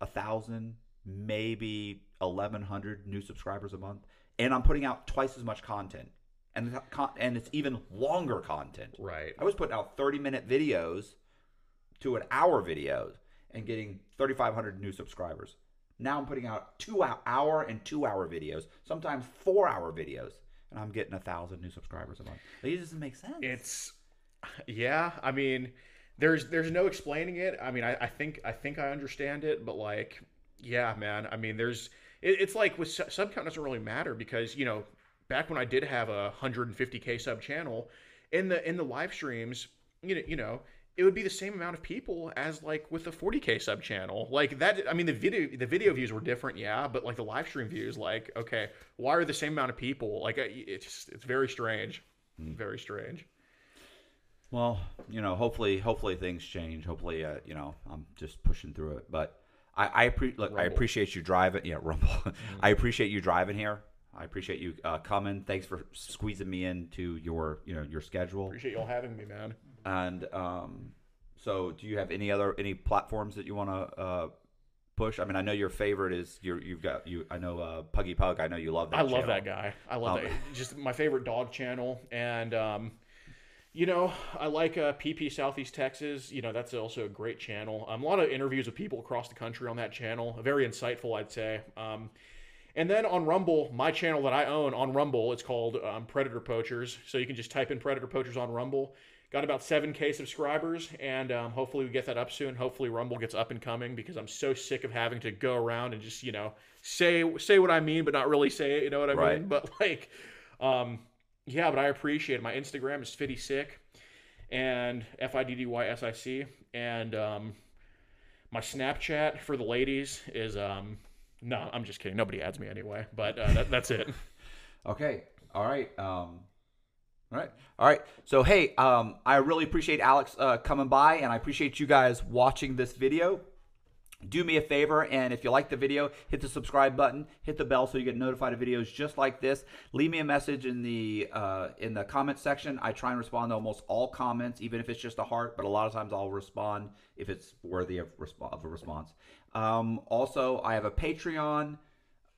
a thousand, maybe eleven hundred new subscribers a month, and I'm putting out twice as much content, and and it's even longer content. Right. I was putting out thirty minute videos to an hour videos and getting thirty five hundred new subscribers. Now I'm putting out two hour and two hour videos, sometimes four hour videos, and I'm getting a thousand new subscribers a month. It doesn't make sense. It's yeah. I mean, there's there's no explaining it. I mean, I, I think I think I understand it, but like, yeah, man. I mean, there's it, it's like with su- sub count doesn't really matter because you know back when I did have a 150k sub channel in the in the live streams, you know you know. It would be the same amount of people as like with the 40k sub channel. Like that I mean the video the video views were different, yeah, but like the live stream views like okay, why are the same amount of people? Like it's it's very strange. Very strange. Well, you know, hopefully, hopefully things change. Hopefully, uh, you know, I'm just pushing through it. But I, I appre- look, I appreciate you driving. Yeah, rumble. [LAUGHS] I appreciate you driving here. I appreciate you uh, coming. Thanks for squeezing me into your, you know, your schedule. Appreciate y'all having me, man. And um, so, do you have any other any platforms that you want to uh, push? I mean, I know your favorite is your. You've got you. I know uh, Puggy Pug. I know you love that. Guy. I love that guy. I love Um, that. Just my favorite dog channel, and um, you know, I like uh, PP Southeast Texas. You know, that's also a great channel. Um, a lot of interviews with people across the country on that channel. Very insightful, I'd say. Um, and then on Rumble, my channel that I own on Rumble, it's called um, Predator Poachers. So you can just type in Predator Poachers on Rumble. Got about 7K subscribers, and um, hopefully we get that up soon. Hopefully Rumble gets up and coming because I'm so sick of having to go around and just, you know, say say what I mean, but not really say it. You know what I Right. mean? [LAUGHS] But like, um, yeah, but I appreciate it. My Instagram is Fiddy Sick and F I D D Y S I C. And um, my Snapchat for the ladies is um, no, I'm just kidding. Nobody adds me anyway. But uh, that, that's it. [LAUGHS] Okay. All right. Um, all right. All right. So, hey, um, I really appreciate Alex uh, coming by, and I appreciate you guys watching this video. Do me a favor, and if you like the video, hit the subscribe button, hit the bell so you get notified of videos just like this. Leave me a message in the uh, in the comment section. I try and respond to almost all comments, even if it's just a heart. But a lot of times I'll respond if it's worthy of, resp- of a response. Um, also, I have a Patreon.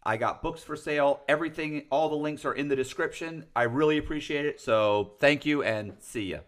I got books for sale. Everything, all the links are in the description. I really appreciate it. So thank you and see ya.